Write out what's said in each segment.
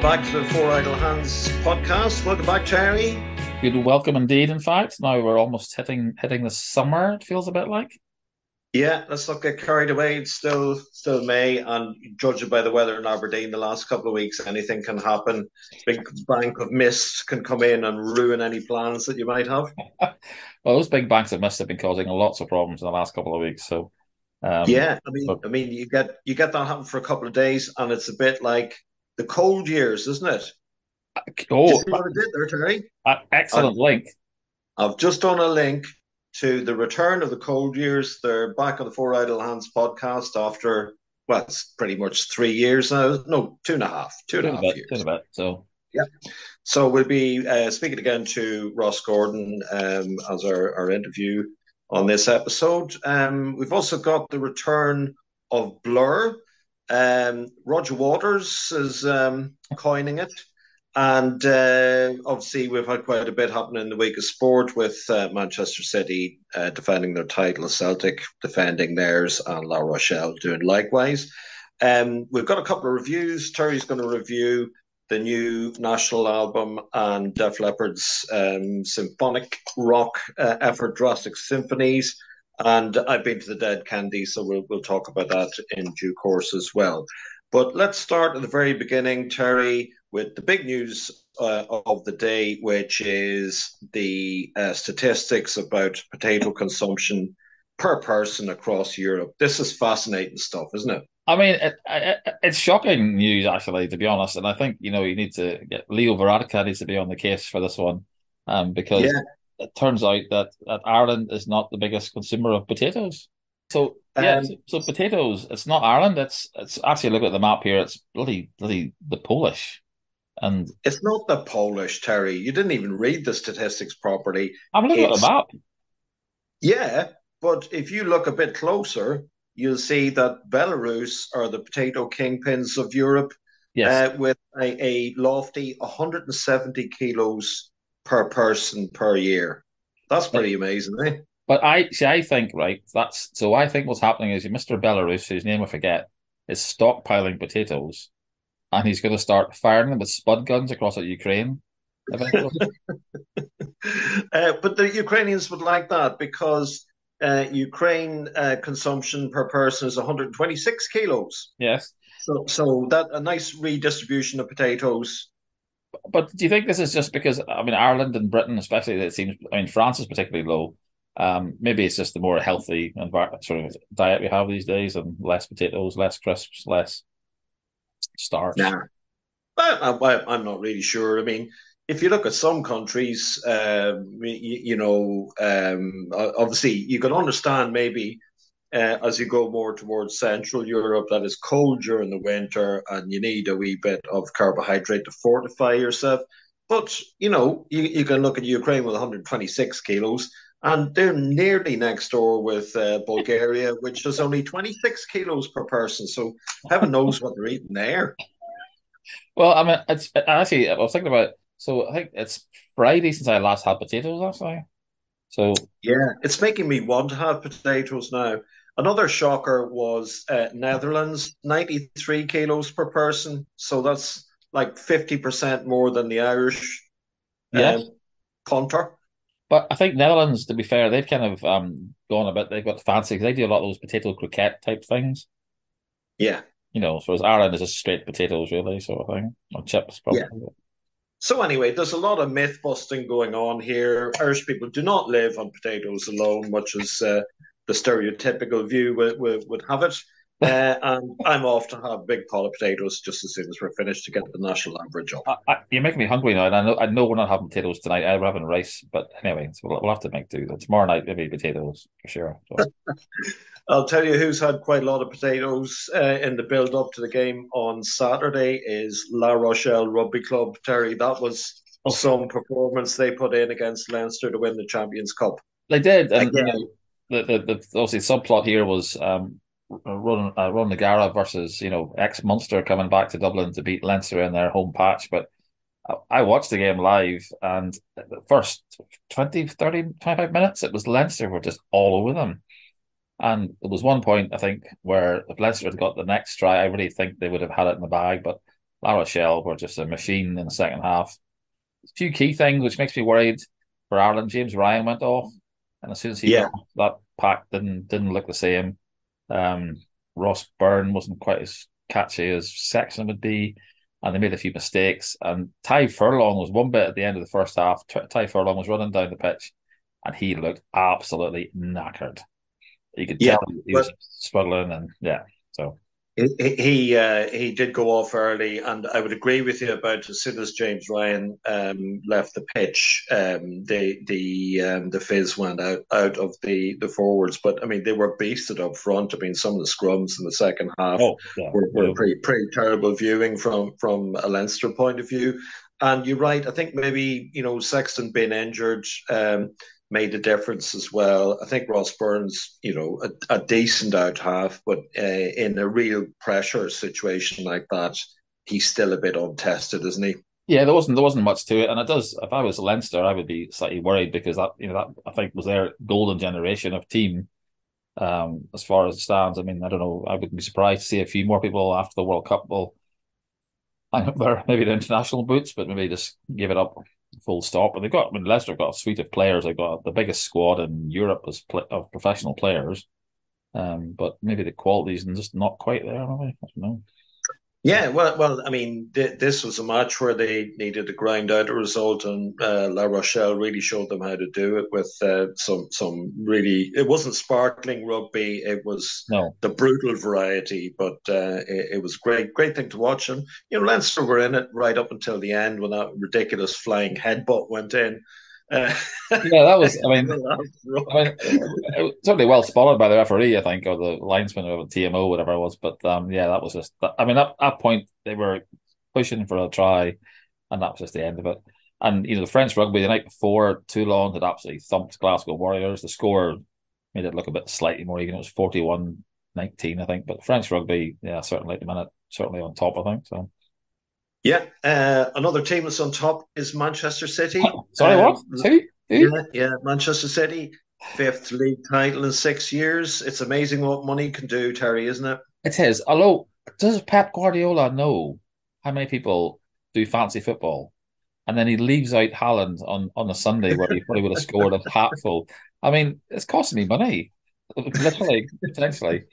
welcome back to the Four Idle Hands podcast. Welcome back, Terry. Good welcome indeed. In fact, now we're almost hitting hitting the summer. It feels a bit like. Yeah, let's not get carried away. It's still still May, and judging by the weather in Aberdeen the last couple of weeks, anything can happen. Big bank of mist can come in and ruin any plans that you might have. well, those big banks of mist have been causing lots of problems in the last couple of weeks. So, um, yeah, I mean, but... I mean, you get you get that happen for a couple of days, and it's a bit like the cold years, isn't it? Oh, what I did there, Terry? excellent I've, link. I've just done a link to the return of the cold years. They're back on the Four Idle Hands podcast after well, it's pretty much three years now. No, two and a half, two and a half years. So yeah. So we'll be uh, speaking again to Ross Gordon um, as our, our interview on this episode. Um, we've also got the return of Blur. Um, Roger Waters is um, coining it. And uh, obviously, we've had quite a bit happening in the week of sport with uh, Manchester City uh, defending their title, Celtic defending theirs, and La Rochelle doing likewise. Um, we've got a couple of reviews. Terry's going to review the new national album and Def Leppard's um, symphonic rock uh, effort, Drastic Symphonies. And I've been to the Dead Kennedys, so we'll we'll talk about that in due course as well. But let's start at the very beginning, Terry, with the big news uh, of the day, which is the uh, statistics about potato consumption per person across Europe. This is fascinating stuff, isn't it? I mean, it, it, it's shocking news, actually, to be honest. And I think you know you need to get Leo Varadkar needs to be on the case for this one, um, because yeah it turns out that, that Ireland is not the biggest consumer of potatoes. So yeah, um, so, so, potatoes. It's not Ireland. It's it's actually look at the map here. It's bloody bloody the Polish, and it's not the Polish Terry. You didn't even read the statistics properly. I'm looking it's, at the map. Yeah, but if you look a bit closer, you'll see that Belarus are the potato kingpins of Europe. Yes. Uh, with a, a lofty 170 kilos per person per year. That's pretty amazing, eh? But I see. I think right. That's so. I think what's happening is Mr. Belarus, whose name I forget, is stockpiling potatoes, and he's going to start firing them with spud guns across at Ukraine. uh, but the Ukrainians would like that because uh, Ukraine uh, consumption per person is 126 kilos. Yes. So, so that a nice redistribution of potatoes but do you think this is just because I mean Ireland and Britain, especially, it seems. I mean France is particularly low. Um, maybe it's just the more healthy sort of diet we have these days, and less potatoes, less crisps, less starch. Nah, I, am not really sure. I mean, if you look at some countries, um, you, you, know, um, obviously you can understand maybe uh, as you go more towards Central Europe, that is cold during the winter, and you need a wee bit of carbohydrate to fortify yourself. But you know, you, you can look at Ukraine with 126 kilos, and they're nearly next door with uh, Bulgaria, which is only 26 kilos per person. So heaven knows what they're eating there. Well, I mean, it's actually I was thinking about. So I think it's Friday since I last had potatoes. Actually, so yeah, it's making me want to have potatoes now. Another shocker was uh, Netherlands, 93 kilos per person. So that's like 50% more than the Irish yes. Um, punter. But I think Netherlands, to be fair, they've kind of um, gone a bit, they've got fancy because they do a lot of those potato croquette type things. Yeah. You know, so as Ireland is just straight potatoes, really, sort of thing, or chips, probably. Yeah. So anyway, there's a lot of myth busting going on here. Irish people do not live on potatoes alone, much as uh, the stereotypical view would, would, would have it. Uh, and I'm off to have a big pot of potatoes just as soon as we're finished to get the national average up. I, I, you're making me hungry now, and I know I know we're not having potatoes tonight. I'm having rice, but anyway, so we'll, we'll have to make do. Tomorrow night, maybe potatoes for sure. So. I'll tell you who's had quite a lot of potatoes uh, in the build up to the game on Saturday is La Rochelle Rugby Club. Terry, that was oh. some performance they put in against Leinster to win the Champions Cup. They did, and Again. you know, the, the, the obviously subplot here was um, Ron, uh, Ronan O'Gara versus you know ex Munster coming back to Dublin to beat Leinster in their home patch. But I, I watched the game live, and the first 20, 30, 25 minutes, it was Leinster were just all over them. And there was one point I think where if Leinster had got the next try, I really think they would have had it in the bag. But La Rochelle were just a machine in the second half. A few key things which makes me worried for Ireland. James Ryan went off, and as soon as he yeah. That pack didn't didn't look the same. Um, Ross Byrne wasn't quite as catchy as Sexton would be, and they made a few mistakes. And Tadhg Furlong was one bit at the end of the first half. Tadhg Furlong was running down the pitch, and he looked absolutely knackered. You could yeah, tell he was struggling, and yeah, so he he, uh, he did go off early, and I would agree with you about as soon as James Ryan um, left the pitch, um, the the um, the fizz went out out of the, the forwards. But I mean, they were beasted up front. I mean, some of the scrums in the second half oh, yeah, were, were yeah. pretty pretty terrible viewing from from a Leinster point of view. And you're right. I think maybe you know Sexton being injured. Um, made a difference as well. I think Ross Byrne's, you know, a, a decent out half, but uh, in a real pressure situation like that, he's still a bit untested, isn't he? Yeah, there wasn't there wasn't much to it, and it does. If I was Leinster, I would be slightly worried because that you know that I think was their golden generation of team. Um, as far as it stands, I mean, I don't know. I wouldn't be surprised to see a few more people after the World Cup will. I wear maybe the international boots, but maybe just give it up full stop. And they've got, I mean, Leinster got a suite of players. They've got the biggest squad in Europe as of professional players. Um, but maybe the quality's just not quite there. I don't know. Yeah, well, well, I mean, th- this was a match where they needed to grind out a result, and uh, La Rochelle really showed them how to do it with uh, some some really. It wasn't sparkling rugby; it was no. the brutal variety, but uh, it, it, was great, great thing to watch. And you know, Leinster were in it right up until the end when that ridiculous flying headbutt went in. Uh, yeah, that was. I mean, I mean, certainly well spotted by the referee, I think, or the linesman or the TMO, whatever it was. But um, yeah, that was just. I mean, at that point they were pushing for a try, and that was just the end of it. And you know, the French rugby the night before, Toulon had absolutely thumped Glasgow Warriors. The score made it look a bit slightly more even. It was 41-19, I think. But French rugby, yeah, certainly at the minute, certainly on top. I think so. Yeah, uh, another team that's on top is Manchester City. Oh, sorry, um, what? Who? Yeah, yeah, Manchester City, fifth league title in six years. It's amazing what money can do, Terry, isn't it? It is. Although, does Pep Guardiola know how many people do fancy football? And then he leaves out Haaland on, on a Sunday where he probably would have scored a hatful. I mean, it's costing me money, literally, potentially.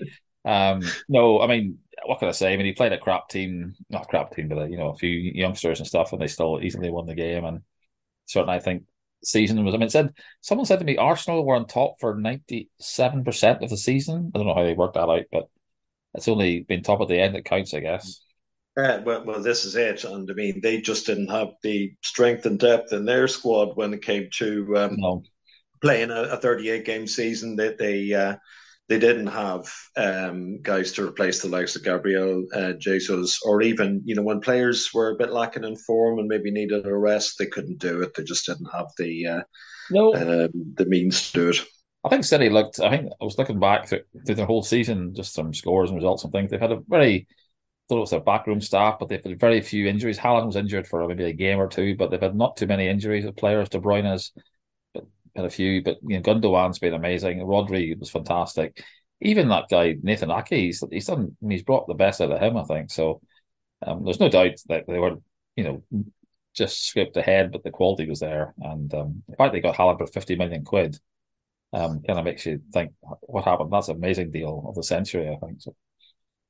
Um, no, I mean, what can I say? I mean, he played a crap team, not a crap team, but you know, a few youngsters and stuff, and they still easily won the game. And certainly, I think season was. I mean, said someone said to me, Arsenal were on top for ninety seven percent of the season. I don't know how they worked that out, but it's only been top at the end that counts, I guess. Uh, well, well, this is it, and I mean, they just didn't have the strength and depth in their squad when it came to um, no. playing a, a, thirty-eight game season. That they, they uh, they didn't have um, guys to replace the likes of Gabriel uh, Jesus, or even you know when players were a bit lacking in form and maybe needed a rest, they couldn't do it. They just didn't have the uh, no uh, the means to do it. I think City looked. I think I was looking back through, through the whole season, just some scores and results and things. They've had a very I thought it was their backroom staff, but they've had very few injuries. Haaland was injured for maybe a game or two, but they've had not too many injuries of players. De Bruyne has had a few, but you know, Gundogan's been amazing. Rodri was fantastic. Even that guy Nathan Ake, he's, he's done. He's brought the best out of him, I think. So um, there's no doubt that they were, you know, just scraped ahead, but the quality was there. And um, fact they got for fifty million quid um, kind of makes you think what happened. That's an amazing deal of the century, I think. So.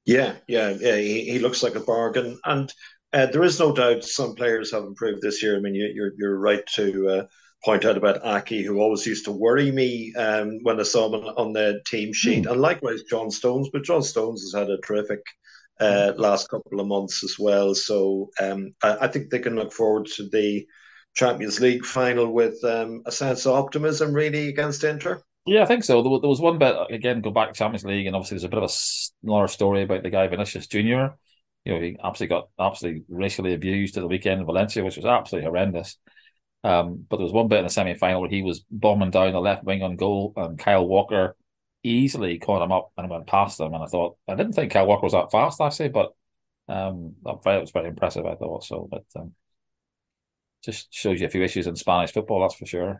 Yeah, yeah, yeah. He, he looks like a bargain, and uh, there is no doubt some players have improved this year. I mean, you, are you're, you're right to uh, point out about Ake, who always used to worry me um, when I saw him on, the team sheet, mm. and likewise John Stones. But John Stones has had a terrific uh, hmm. last couple of months as well. So um, I, I, think they can look forward to the Champions League final with um, a sense of optimism, really, against Inter. Yeah, I think so. There, was one bit again. Go back to Champions League, and obviously there's a bit of a another story about the guy Vinicius Junior. You know, he absolutely got absolutely racially abused at the weekend in Valencia, which was absolutely horrendous. Um, but there was one bit in the semi final where he was bombing down the left wing on goal, and Kyle Walker easily caught him up and went past him. And I thought, I didn't think Kyle Walker was that fast, actually, but um, that was very impressive, I thought. So, but um, just shows you a few issues in Spanish football, that's for sure.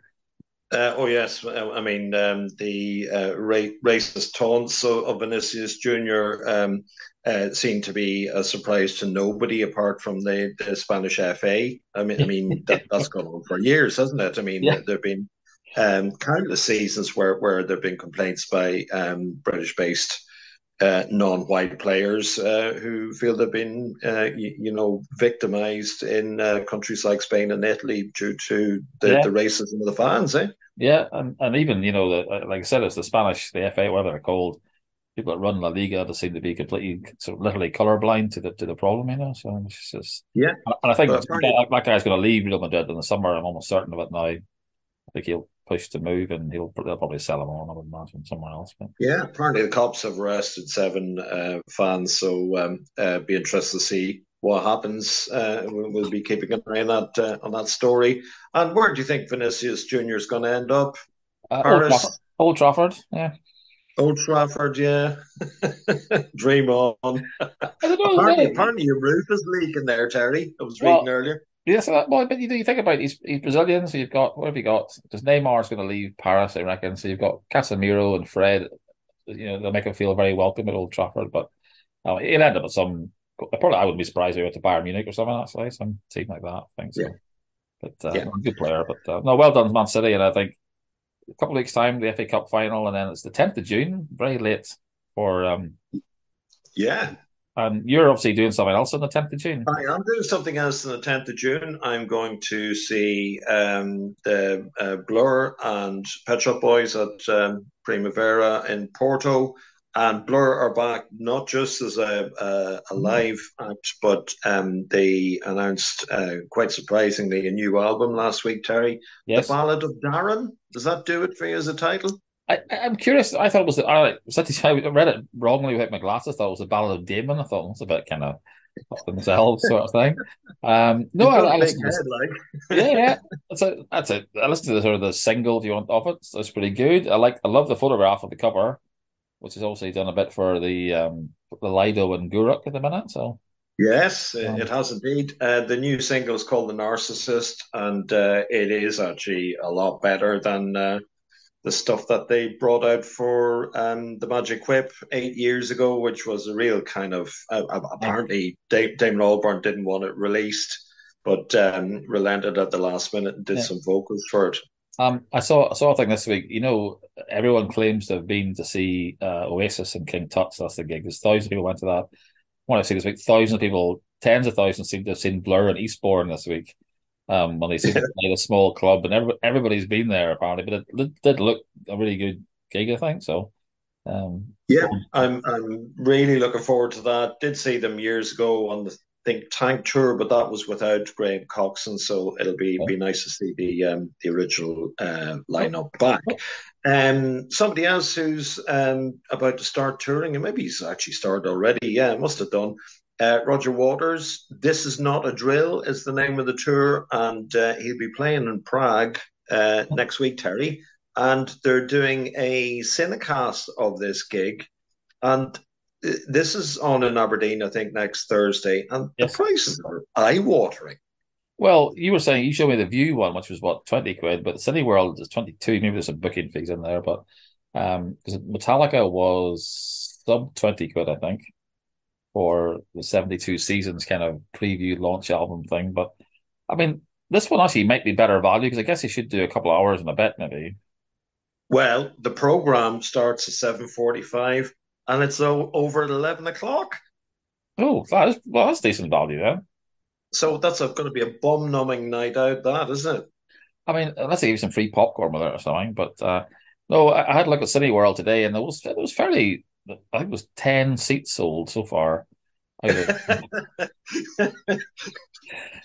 Uh, oh yes, I mean um, the uh, ra- racist taunts of Vinicius Junior um, uh, seem to be a surprise to nobody apart from the, the Spanish FA. I mean, I mean that, has gone on for years, hasn't it? I mean, yeah. there've been um, countless seasons where where there've been complaints by um, British-based uh, non-white players uh, who feel they've been, uh, you, you, know, victimized in uh, countries like Spain and Italy due to the, yeah. the racism of the fans. Eh? Yeah, and, and even you know, the, uh, like I said, it's the Spanish, the FA, whatever they're called. People that run La Liga they seem to be completely, sort of literally colorblind to the to the problem, you know. So it's just yeah. And I think that, that guy's going to leave Real Madrid in the summer. I'm almost certain of it now. I think he'll push to move, and he'll they'll probably sell him on. I would imagine somewhere else. But yeah, apparently the cops have arrested seven uh, fans, so um, uh, be interested to see what happens. Uh, we'll, be keeping an eye on that uh, on that story. And where do you think Vinicius Junior is going to end up? Uh, Paris, Old Trafford. Old Trafford, yeah. Old Trafford, yeah. Dream on. apparently, apparently, your roof is leaking there, Terry. I was well, reading earlier. Yes, well, but you, you think about he's, he's Brazilian, so you've got what have you got? Because Neymar's going to leave Paris, I reckon. So you've got Casemiro and Fred. You know they'll make him feel very welcome at Old Trafford, but uh, he'll end up at some. Probably, I wouldn't be surprised if he went to Bayern Munich or something. Actually, some team like that. I think so. Yeah. But uh, yeah. good player. But uh, no, well done, Man City, and I think a couple of weeks time the FA Cup final, and then it's the tenth of June, very late for. um Yeah, and you're obviously doing something else on the 10th of June. I am doing something else on the 10th of June. I'm going to see um, the uh, Blur and Pet Shop Boys at um, Primavera in Porto. And Blur are back not just as a, a, a live act, but um, they announced uh, quite surprisingly a new album last week, Terry. Yes. The Ballad of Darren. Does that do it for you as a title? I, I'm curious. I thought it was. I, I read it wrongly without my glasses. I thought it was a Ballad of Damon. I thought it was a bit kind of themselves sort of thing. Um, no, I, I listened to like. yeah, yeah. That's it. That's it. I listened to the sort of the single. If you want of it, so it's pretty good. I like. I love the photograph of the cover, which is also done a bit for the um the Lido and Gourock at the minute. So Yes, um, it has indeed. Uh, the new single is called "The Narcissist," and uh, it is actually a lot better than uh, the stuff that they brought out for um, the Magic Whip eight years ago, which was a real kind of uh, apparently Dave, Damon Albarn didn't want it released, but um, relented at the last minute and did yeah. some vocals for it. Um, I saw I saw a thing this week. You know, everyone claims to have been to see uh, Oasis and King Tut's. That's the gig. There's thousands of people went to that. When I see this week, thousands of people, tens of thousands seem to have seen Blur and Eastbourne this week um, when they seem to play a small club, and every, everybody's been there apparently. But it did look a really good gig, I think. So, um, yeah, I'm I'm really looking forward to that. Did see them years ago on the think Tank tour, but that was without Graham Coxon, so it'll be be nice to see the um, the original uh, lineup back. Um, somebody else who's um, about to start touring, and maybe he's actually started already. Yeah, must have done. Uh, Roger Waters, This Is Not a Drill is the name of the tour, and uh, he'll be playing in Prague uh, next week, Terry. And they're doing a cinecast of this gig. And uh, this is on in Aberdeen, I think, next Thursday. And yes. the prices are eye watering. Well, you were saying you showed me the View one, which was what, 20 quid, but the Cineworld is 22. Maybe there's some booking fees in there, but um, Metallica was sub 20 quid, I think for the 72 seasons kind of preview launch album thing. But I mean, this one actually might be better value because I guess you should do a couple of hours in a bit, maybe. Well, the program starts at 7.45 and it's over at 11 o'clock. Oh, that is, well, that's decent value then. So that's going to be a bum numbing night out, that isn't it? I mean, unless they give you some free popcorn with it or something. But uh, no, I, I had a look at Cineworld today, and it was it was fairly I think it was 10 seats sold so far.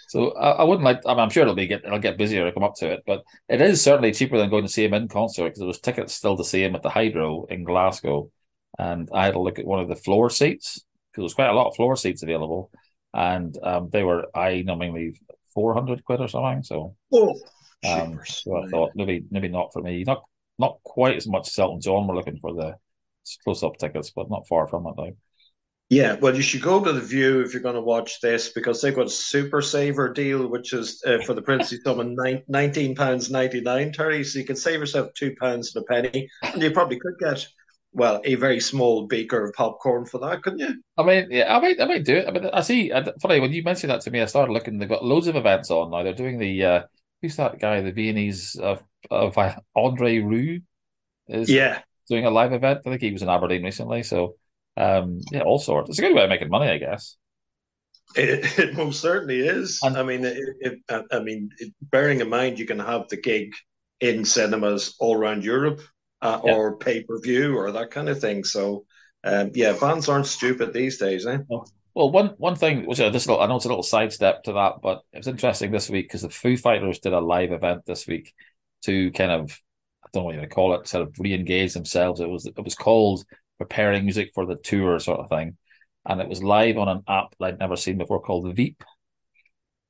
so I, I, wouldn't like. I am sure it'll be get. It'll get busier to come up to it, but it is certainly cheaper than going to see him in concert because there was tickets still to see him at the Hydro in Glasgow, and I had to look at one of the floor seats because there's quite a lot of floor seats available, and um, they were eye-numbingly four hundred quid or something. So, oh, um, so I thought maybe maybe not for me. Not not quite as much as Elton John. We're looking for the close up tickets, but not far from it though. Yeah, well, you should go to the View if you're going to watch this because they've got a super saver deal, which is uh, for the princely sum of nineteen pounds ninety nine, Terry. So you can save yourself two pounds and a penny, and you probably could get well a very small beaker of popcorn for that, couldn't you? I mean, yeah, I might, I might do it. I mean, I see. I, funny when you mentioned that to me, I started looking. They've got loads of events on now. They're doing the uh, who's that guy, the Viennese of of Andre Rieu. is yeah doing a live event. I think he was in Aberdeen recently, so um, yeah, all sorts. It's a good way of making money, I guess. It, it most certainly is. And, I mean, it, it, I mean, bearing in mind you can have the gig in cinemas all around Europe uh, yeah. or pay per view or that kind of thing. So, um, yeah, fans aren't stupid these days, eh? Well, one one thing which uh, this little, I know it's a little sidestep to that, but it was interesting this week because the Foo Fighters did a live event this week to kind of don't know what you call it, sort of re-engage themselves. It was it was called preparing music for the tour sort of thing. And it was live on an app that I'd never seen before called Veep.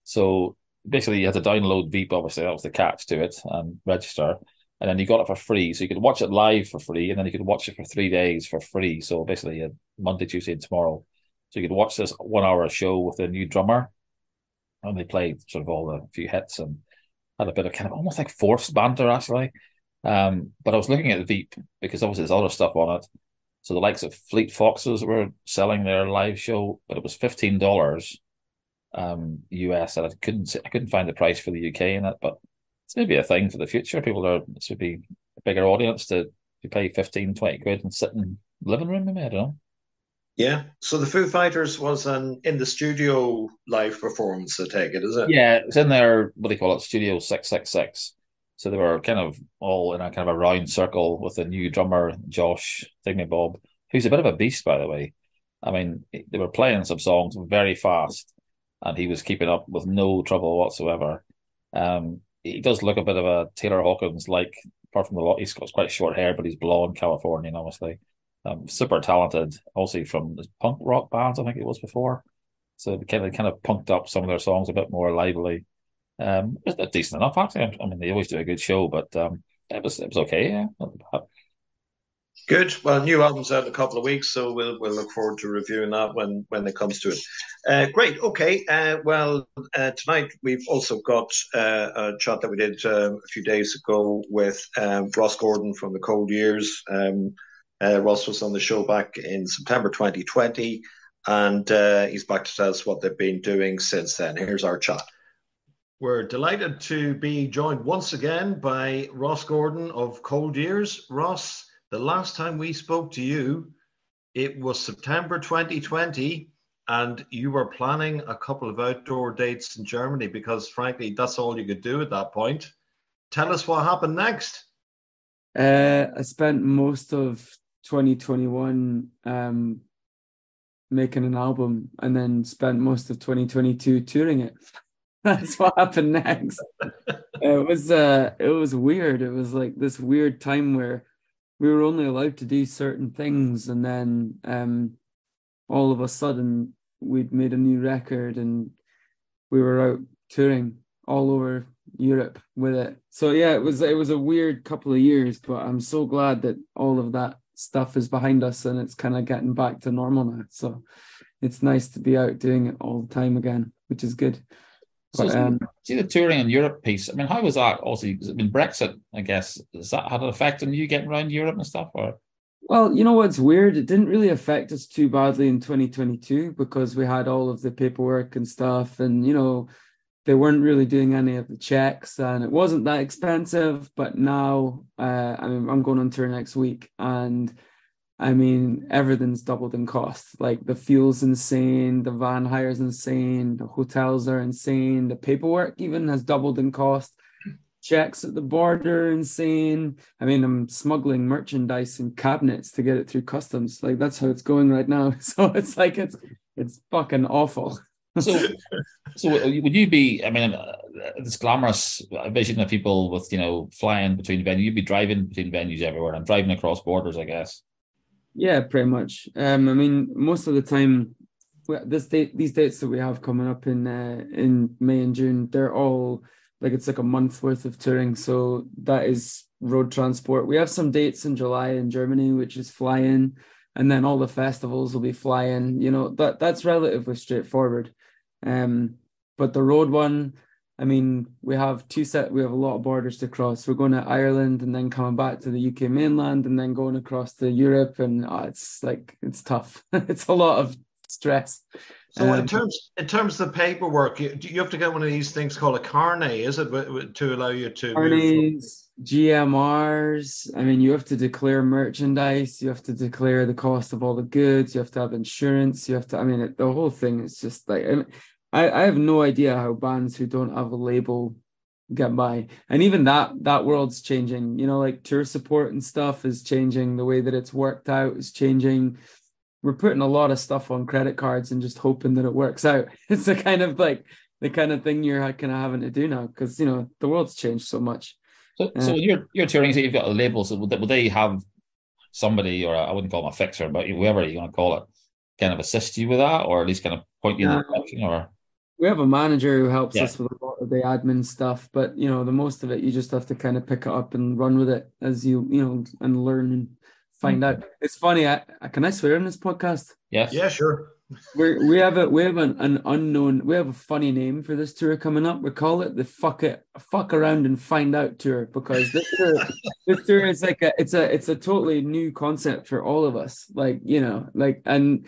So basically, you had to download Veep, obviously, that was the catch to it, and register. And then you got it for free. So you could watch it live for free, and then you could watch it for three days for free. So basically, Monday, Tuesday, and tomorrow. So you could watch this one hour show with a new drummer. And they played sort of all the few hits and had a bit of kind of almost like forced banter, actually. Um, but I was looking at the Veep because obviously there's other stuff on it. So the likes of Fleet Foxes were selling their live show, but it was fifteen dollars um, US, and I couldn't I couldn't find the price for the UK in it. But it's maybe a thing for the future. People are this would be a bigger audience to to pay 15, 20 quid and sit in the living room. Maybe I don't know. Yeah. So the Foo Fighters was an in the studio live performance. I take it, is it? Yeah, it's in their what do you call it? Studio six six six. So they were kind of all in a kind of a round circle with the new drummer, Josh Bob, who's a bit of a beast, by the way. I mean, they were playing some songs very fast, and he was keeping up with no trouble whatsoever. Um, he does look a bit of a Taylor Hawkins like, apart from the lot, he's got quite short hair, but he's blonde, Californian, obviously. Um, super talented, also from punk rock bands, I think it was before. So they kind of kind of punked up some of their songs a bit more lively. Um, it was decent enough actually. I mean, they always do a good show, but um, it was it was okay. Yeah, Good. Well, new album's out in a couple of weeks, so we'll we'll look forward to reviewing that when when it comes to it. Uh, great. Okay. Uh, well, uh, tonight we've also got uh, a chat that we did uh, a few days ago with um, Ross Gordon from the Cold Years. Um, uh, Ross was on the show back in September 2020, and he's back to tell us what they've been doing since then. Here's our chat. We're delighted to be joined once again by Ross Gordon of Cold Years. Ross, the last time we spoke to you, it was September 2020, and you were planning a couple of outdoor dates in Germany because, frankly, that's all you could do at that point. Tell us what happened next. Uh, I spent most of 2021 um, making an album and then spent most of 2022 touring it. That's what happened next. it was uh it was weird. It was like this weird time where we were only allowed to do certain things and then um all of a sudden we'd made a new record and we were out touring all over Europe with it. So yeah, it was it was a weird couple of years, but I'm so glad that all of that stuff is behind us and it's kind of getting back to normal now. So it's nice to be out doing it all the time again, which is good. So but, um, see the touring in Europe piece. I mean, how was that? Also, I mean, Brexit. I guess has that had an effect on you getting around Europe and stuff? Or well, you know what's weird? It didn't really affect us too badly in 2022 because we had all of the paperwork and stuff, and you know, they weren't really doing any of the checks, and it wasn't that expensive. But now, uh, I mean, I'm going on tour next week, and I mean, everything's doubled in cost. Like the fuel's insane, the van hire's insane, the hotels are insane, the paperwork even has doubled in cost. Checks at the border insane. I mean, I'm smuggling merchandise in cabinets to get it through customs. Like that's how it's going right now. So it's like it's it's fucking awful. so, so would you be? I mean, uh, this glamorous vision of people with you know flying between venues. You'd be driving between venues everywhere and driving across borders, I guess. Yeah, pretty much. Um, I mean, most of the time, this date, these dates that we have coming up in uh, in May and June, they're all like it's like a month worth of touring. So that is road transport. We have some dates in July in Germany, which is flying. and then all the festivals will be flying. You know that that's relatively straightforward. Um, but the road one, I mean, we have two set. We have a lot of borders to cross. We're going to Ireland and then coming back to the UK mainland and then going across to Europe, and oh, it's like it's tough. it's a lot of stress. So um, in terms in terms of the paperwork, you, you have to get one of these things called a carnet, is it, to allow you to carnets, GMRs. I mean, you have to declare merchandise. You have to declare the cost of all the goods. You have to have insurance. You have to. I mean, it, the whole thing is just like I, I have no idea how bands who don't have a label get by and even that that world's changing you know like tour support and stuff is changing the way that it's worked out is changing we're putting a lot of stuff on credit cards and just hoping that it works out. It's the kind of like the kind of thing you're kind of having to do now because you know the world's changed so much. So, uh, so you're you're touring. So you've got a label. So will they, will they have somebody, or I wouldn't call them a fixer, but whoever you're going to call it, kind of assist you with that, or at least kind of point you in the direction, or we have a manager who helps yeah. us with a lot of the admin stuff but you know the most of it you just have to kind of pick it up and run with it as you you know and learn and find out. Mm-hmm. It's funny. I, can I swear in this podcast? Yes. Yeah, sure. We we have a we have an, an unknown. We have a funny name for this tour coming up. We call it the fuck it fuck around and find out tour because this tour this tour is like a it's a it's a totally new concept for all of us. Like you know like and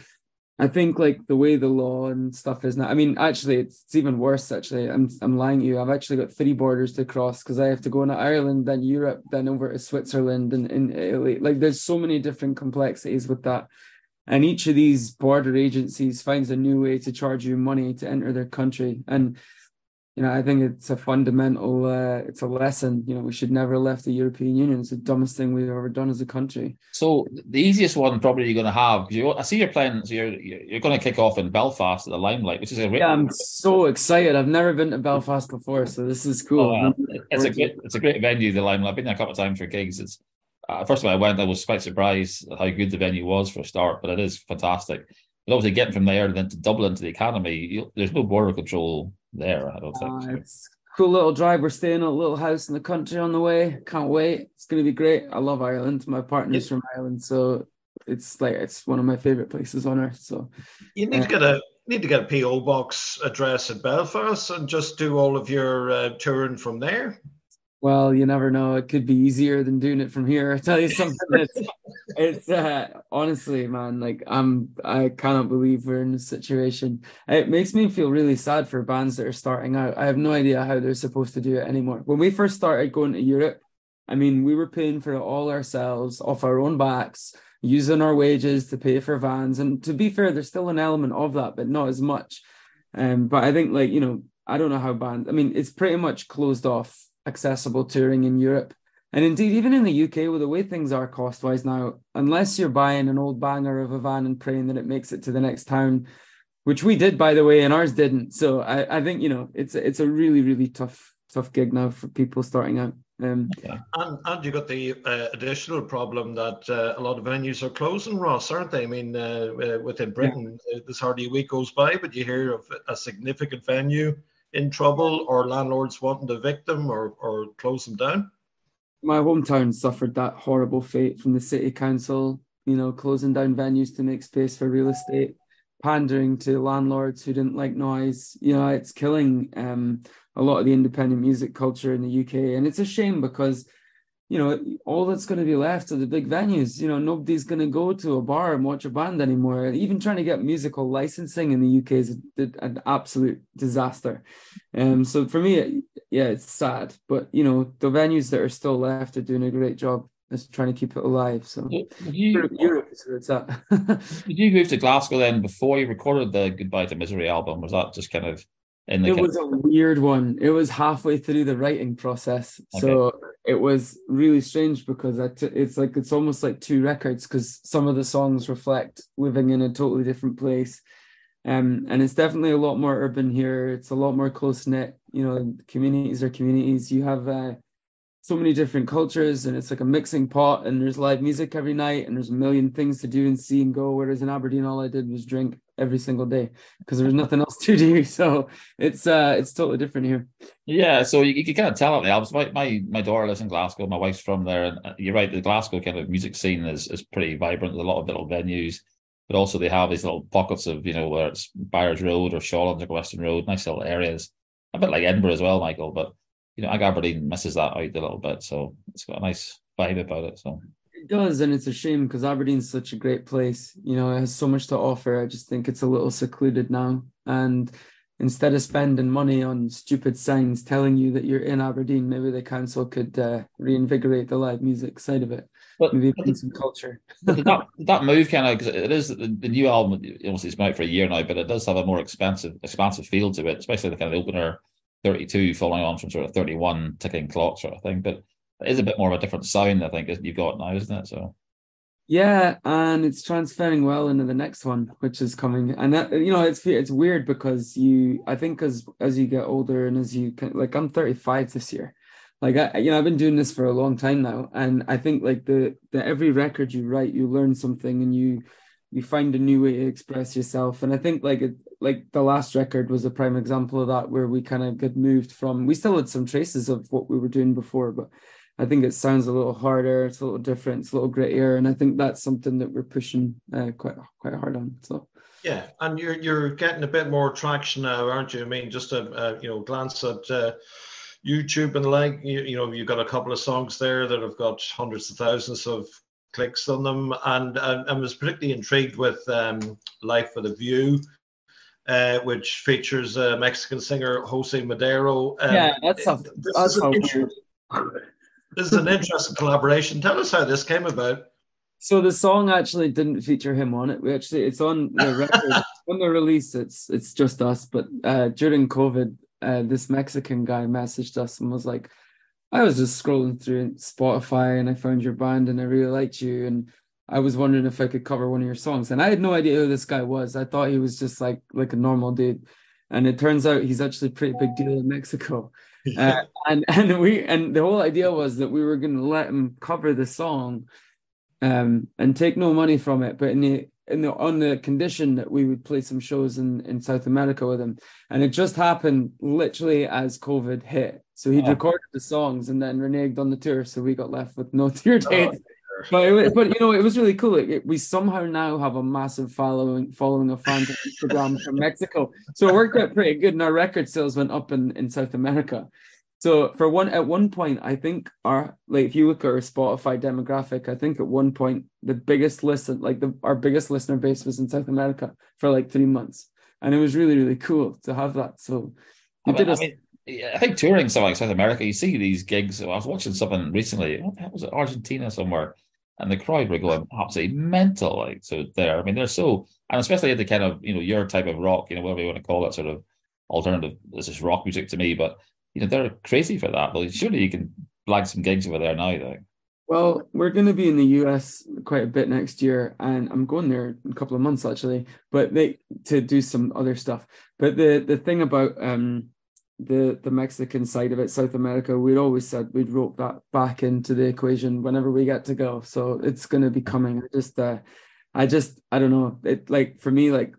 I think like the way the law and stuff is now. I mean, actually, it's, it's even worse. Actually, I'm I'm lying to you. I've actually got three borders to cross because I have to go into Ireland, then Europe, then over to Switzerland and in Italy. Like, there's so many different complexities with that, and each of these border agencies finds a new way to charge you money to enter their country. And you know, I think it's a fundamental, uh, it's a lesson. You know, we should never have left the European Union. It's the dumbest thing we've ever done as a country. So the easiest one probably you're going to have you, I see you're playing. So you're you're going to kick off in Belfast at the Limelight, which is a great. Yeah, I'm so excited. I've never been to Belfast before, so this is cool. Oh, it's a great, it's a great venue. The Limelight. I've been there a couple of times for gigs. It's uh, first time I went, I was quite surprised at how good the venue was for a start, but it is fantastic. But obviously, getting from there and then to Dublin to the Academy, you, there's no border control there. I don't think. Uh. It's cool little drive. We're staying at a little house in the country on the way. Can't wait. It's going to be great. I love Ireland. My partner's from Ireland, so it's like it's one of my favorite places on earth. So you need uh, to get a need to get a PO box address at Belfast and just do all of your uh, touring from there. Well, you never know. It could be easier than doing it from here. I tell you something. it's, it's uh, honestly, man. Like I'm, I cannot believe we're in this situation. It makes me feel really sad for bands that are starting out. I have no idea how they're supposed to do it anymore. When we first started going to Europe, I mean, we were paying for it all ourselves off our own backs, using our wages to pay for vans. And to be fair, there's still an element of that, but not as much. Um, but I think, like you know, I don't know how bands. I mean, it's pretty much closed off accessible touring in Europe. And indeed, even in the UK, with the way things are cost wise now, unless you're buying an old banger of a van and praying that it makes it to the next town, which we did, by the way, and ours didn't. So I, I think, you know, it's, it's a really, really tough, tough gig now for people starting out. Um, okay. and, and you got the uh, additional problem that uh, a lot of venues are closing, Ross, aren't they? I mean, uh, uh within Britain, yeah. Uh, there's hardly a week goes by, but you hear of a significant venue in trouble or landlords wanting to evict them or, or close them down? My hometown suffered that horrible fate from the city council, you know, closing down venues to make space for real estate, pandering to landlords who didn't like noise. You know, it's killing um, a lot of the independent music culture in the UK. And it's a shame because you know, all that's going to be left are the big venues. You know, nobody's going to go to a bar and watch a band anymore. Even trying to get musical licensing in the UK is an absolute disaster. Um, so for me, yeah, it's sad. But you know, the venues that are still left are doing a great job just trying to keep it alive. So you, Europe, Europe is where it's at. did you move to Glasgow then before you recorded the Goodbye to Misery album? Was that just kind of the it was a weird one. It was halfway through the writing process. Okay. So it was really strange because t- it's like it's almost like two records because some of the songs reflect living in a totally different place. Um, and it's definitely a lot more urban here. It's a lot more close knit. You know, communities are communities. You have uh, so many different cultures and it's like a mixing pot and there's live music every night and there's a million things to do and see and go whereas in aberdeen all i did was drink every single day because there was nothing else to do so it's uh it's totally different here. Yeah so you, you can kind of tell it the albums my, my my daughter lives in glasgow my wife's from there and uh, you're right the glasgow kind of music scene is is pretty vibrant there's a lot of little venues but also they have these little pockets of you know where it's Byres Road or Shawlands or Weston Road nice little areas a bit like Edinburgh as well michael but you know, Ag Aberdeen misses that out a little bit, so it's got a nice vibe about it. So it does, and it's a shame because Aberdeen's such a great place. You know, it has so much to offer. I just think it's a little secluded now, and instead of spending money on stupid signs telling you that you're in Aberdeen, maybe the council could uh, reinvigorate the live music side of it. But, maybe bring some culture. that that move kind of because it is the, the, new album. Obviously, it's been out for a year now, but it does have a more expensive, expansive feel to it, especially the kind of opener 32 following on from sort of 31 ticking clock sort of thing. But it is a bit more of a different sound, I think, you've got now, isn't it? So yeah, and it's transferring well into the next one, which is coming. And that, you know, it's it's weird because you, I think, as as you get older and as you can, like, I'm 35 this year. Like I, you know, I've been doing this for a long time now, and I think like the the every record you write, you learn something, and you you find a new way to express yourself. And I think like it, like the last record was a prime example of that, where we kind of got moved from. We still had some traces of what we were doing before, but I think it sounds a little harder. It's a little different. It's a little grittier, and I think that's something that we're pushing uh, quite quite hard on. So. Yeah, and you're you're getting a bit more traction now, aren't you? I mean, just a, a you know glance at uh, YouTube and like you, you know you've got a couple of songs there that have got hundreds of thousands of clicks on them, and I was particularly intrigued with um, "Life with a View," uh, which features a Mexican singer Jose Madero. Um, yeah, that's a, this, that's is inter- this is an interesting collaboration. Tell us how this came about. So the song actually didn't feature him on it. We actually it's on the record on the release. It's it's just us. But uh, during COVID, uh, this Mexican guy messaged us and was like, I was just scrolling through Spotify and I found your band and I really liked you and I was wondering if I could cover one of your songs and I had no idea who this guy was. I thought he was just like like a normal dude, and it turns out he's actually a pretty big deal in Mexico. Uh, and and we and the whole idea was that we were going to let him cover the song, um, and take no money from it, but in the in the on the condition that we would play some shows in in South America with him, and it just happened literally as COVID hit. So he'd oh. recorded the songs and then reneged on the tour, so we got left with no tour oh, dates. Oh, but it, but you know it was really cool. It, it, we somehow now have a massive following following of fans on Instagram from Mexico, so it worked out pretty good. And our record sales went up in in South America. So for one, at one point, I think our like if you look at our Spotify demographic, I think at one point the biggest listen, like the our biggest listener base was in South America for like three months, and it was really really cool to have that. So I mean, I, mean, I think touring somewhere like South America, you see these gigs. I was watching something recently. What the hell was it? Argentina somewhere, and the crowd were going absolutely mental. Like so, there. I mean, they're so, and especially at the kind of you know your type of rock, you know, whatever you want to call it, sort of alternative. This is rock music to me, but you know they're crazy for that. But surely you can blag some gigs over there now, though. Well, we're going to be in the US quite a bit next year, and I'm going there in a couple of months actually. But they to do some other stuff. But the the thing about um the the Mexican side of it, South America, we'd always said we'd rope that back into the equation whenever we get to go. So it's going to be coming. I just uh, I just I don't know. It like for me like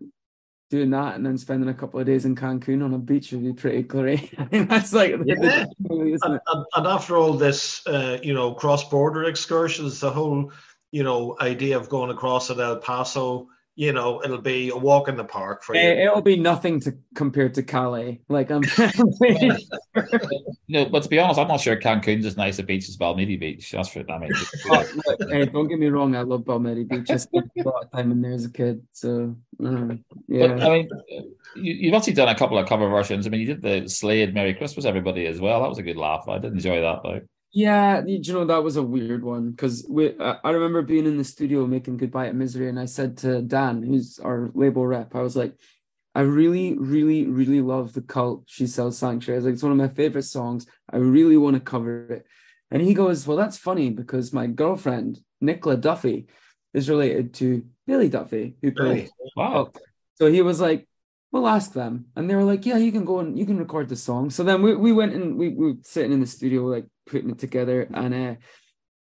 doing that and then spending a couple of days in Cancun on a beach would be pretty great. I mean, that's like, yeah. and, and, and, after all this, uh, you know, cross border excursions, the whole, you know, idea of going across at El Paso, you know, it'll be a walk in the park for you. It'll be nothing to compare to Calais. Like I'm. no, but to be honest, I'm not sure Cancun's as nice a beach as Balmedie Beach. That's for I mean. oh, look, hey, don't get me wrong. I love Balmedie Beach. I spent a lot of time in there as a kid. So uh, yeah. But, I mean, you, have actually done a couple of cover versions. I mean, you did the Slade "Merry Christmas, Everybody" as well. That was a good laugh. I did enjoy that though. Yeah, you know that was a weird one because we. Uh, I remember being in the studio making "Goodbye to Misery," and I said to Dan, who's our label rep, I was like, "I really, really, really love the cult she sells sanctuary. I was like, it's one of my favorite songs. I really want to cover it." And he goes, "Well, that's funny because my girlfriend Nicola Duffy is related to Billy Duffy, who plays." Wow. So he was like, we'll ask them. And they were like, yeah, you can go and you can record the song. So then we, we went and we, we were sitting in the studio, like putting it together. And uh,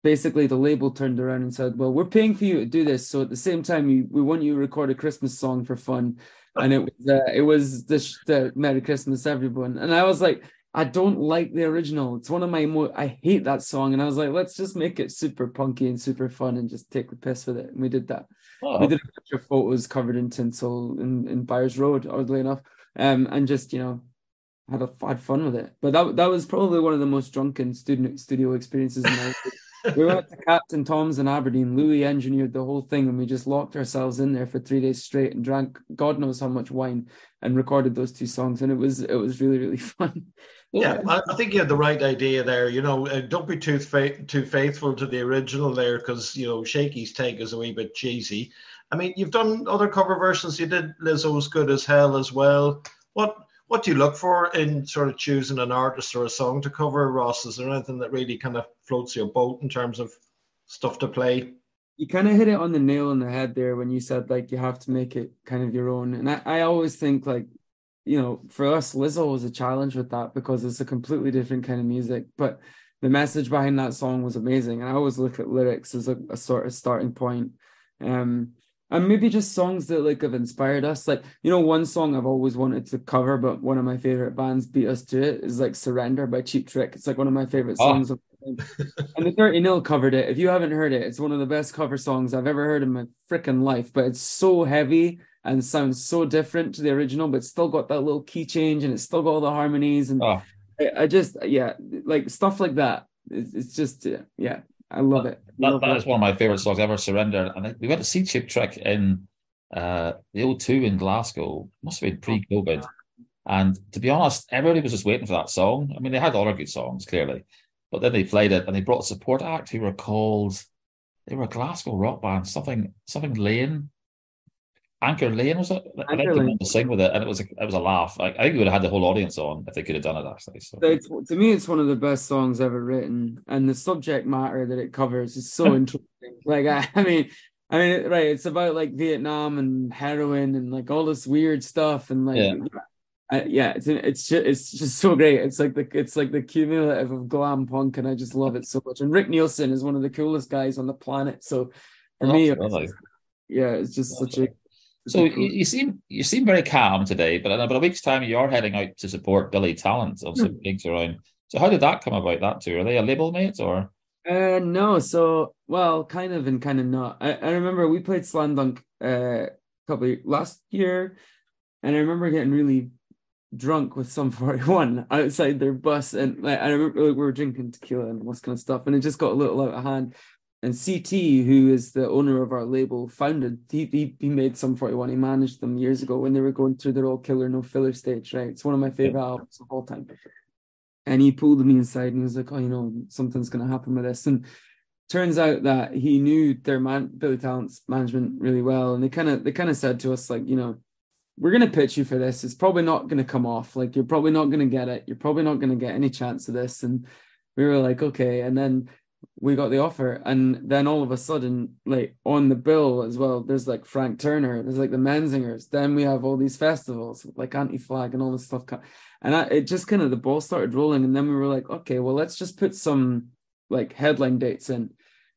basically the label turned around and said, well, we're paying for you to do this. So at the same time, we, want you to record a Christmas song for fun. And it was, uh, it was the, the Merry Christmas, everyone. And I was like, I don't like the original. It's one of my more, I hate that song. And I was like, let's just make it super punky and super fun and just take the piss with it. And we did that. Oh. We did a bunch of photos covered in tinsel in, in Byres Road, oddly enough. Um, and just, you know, had a, had fun with it. But that that was probably one of the most drunken student studio experiences in my life we went to Captain Tom's in Aberdeen. Louis engineered the whole thing, and we just locked ourselves in there for three days straight and drank God knows how much wine and recorded those two songs. And it was it was really really fun. Yeah, I think you had the right idea there. You know, uh, don't be too fa- too faithful to the original there, because you know Shaky's take is a wee bit cheesy. I mean, you've done other cover versions. You did Lizzo's "Good as Hell" as well. What what do you look for in sort of choosing an artist or a song to cover, Ross? Is there anything that really kind of floats your boat in terms of stuff to play? You kind of hit it on the nail on the head there when you said like you have to make it kind of your own. And I, I always think like, you know, for us, Lizzo was a challenge with that because it's a completely different kind of music. But the message behind that song was amazing. And I always look at lyrics as a, a sort of starting point. Um, and maybe just songs that like have inspired us. Like you know, one song I've always wanted to cover, but one of my favorite bands beat us to it is like "Surrender" by Cheap Trick. It's like one of my favorite oh. songs. Oh. and the Dirty Nil covered it. If you haven't heard it, it's one of the best cover songs I've ever heard in my freaking life. But it's so heavy and sounds so different to the original, but still got that little key change and it's still got all the harmonies. And oh. I, I, just, yeah, like stuff like that. It's, it's just, yeah, I love it. That, love that is one of my favorite songs ever. Surrender, and we went to see Cheap Trick in uh, the O2 in Glasgow. Must have been pre-COVID. And to be honest, everybody was just waiting for that song. I mean, they had other good songs clearly, but then they played it and they brought a support act who were called. They were a Glasgow rock band, something something Lane. Anchor Lane was it? Anchor I think Lane. to sing with it, and it was a, it was a laugh. I, I think we would have had the whole audience on if they could have done it actually. So. to me, it's one of the best songs ever written, and the subject matter that it covers is so interesting. Like I, I mean, I mean, right? It's about like Vietnam and heroin and like all this weird stuff, and like yeah. I, yeah, it's it's just, it's just so great. It's like the it's like the cumulative of glam punk, and I just love it so much. And Rick Nielsen is one of the coolest guys on the planet. So for oh, me, it's, yeah, it's just That's such a so you, you, seem you seem very calm today, but in about a week's time you're heading out to support Billy Talent on some gigs around. So how did that come about? That too? Are they a label mate or? Uh no, so well, kind of and kind of not. I, I remember we played Slam Dunk uh couple last year, and I remember getting really drunk with some 41 outside their bus, and like I remember like, we were drinking tequila and all this kind of stuff, and it just got a little out of hand and CT, who is the owner of our label, founded he, he, he made Sum 41. He managed them years ago when they were going through their all killer no filler stage. Right, it's one of my favorite yeah. albums of all time. And he pulled me inside and he was like, "Oh, you know, something's gonna happen with this." And turns out that he knew their man Billy Talent's management really well, and they kind of they kind of said to us like, you know, we're gonna pitch you for this. It's probably not gonna come off. Like you're probably not gonna get it. You're probably not gonna get any chance of this. And we were like, okay. And then we got the offer and then all of a sudden like on the bill as well there's like frank turner there's like the menzingers then we have all these festivals like anti-flag and all this stuff and I, it just kind of the ball started rolling and then we were like okay well let's just put some like headline dates in.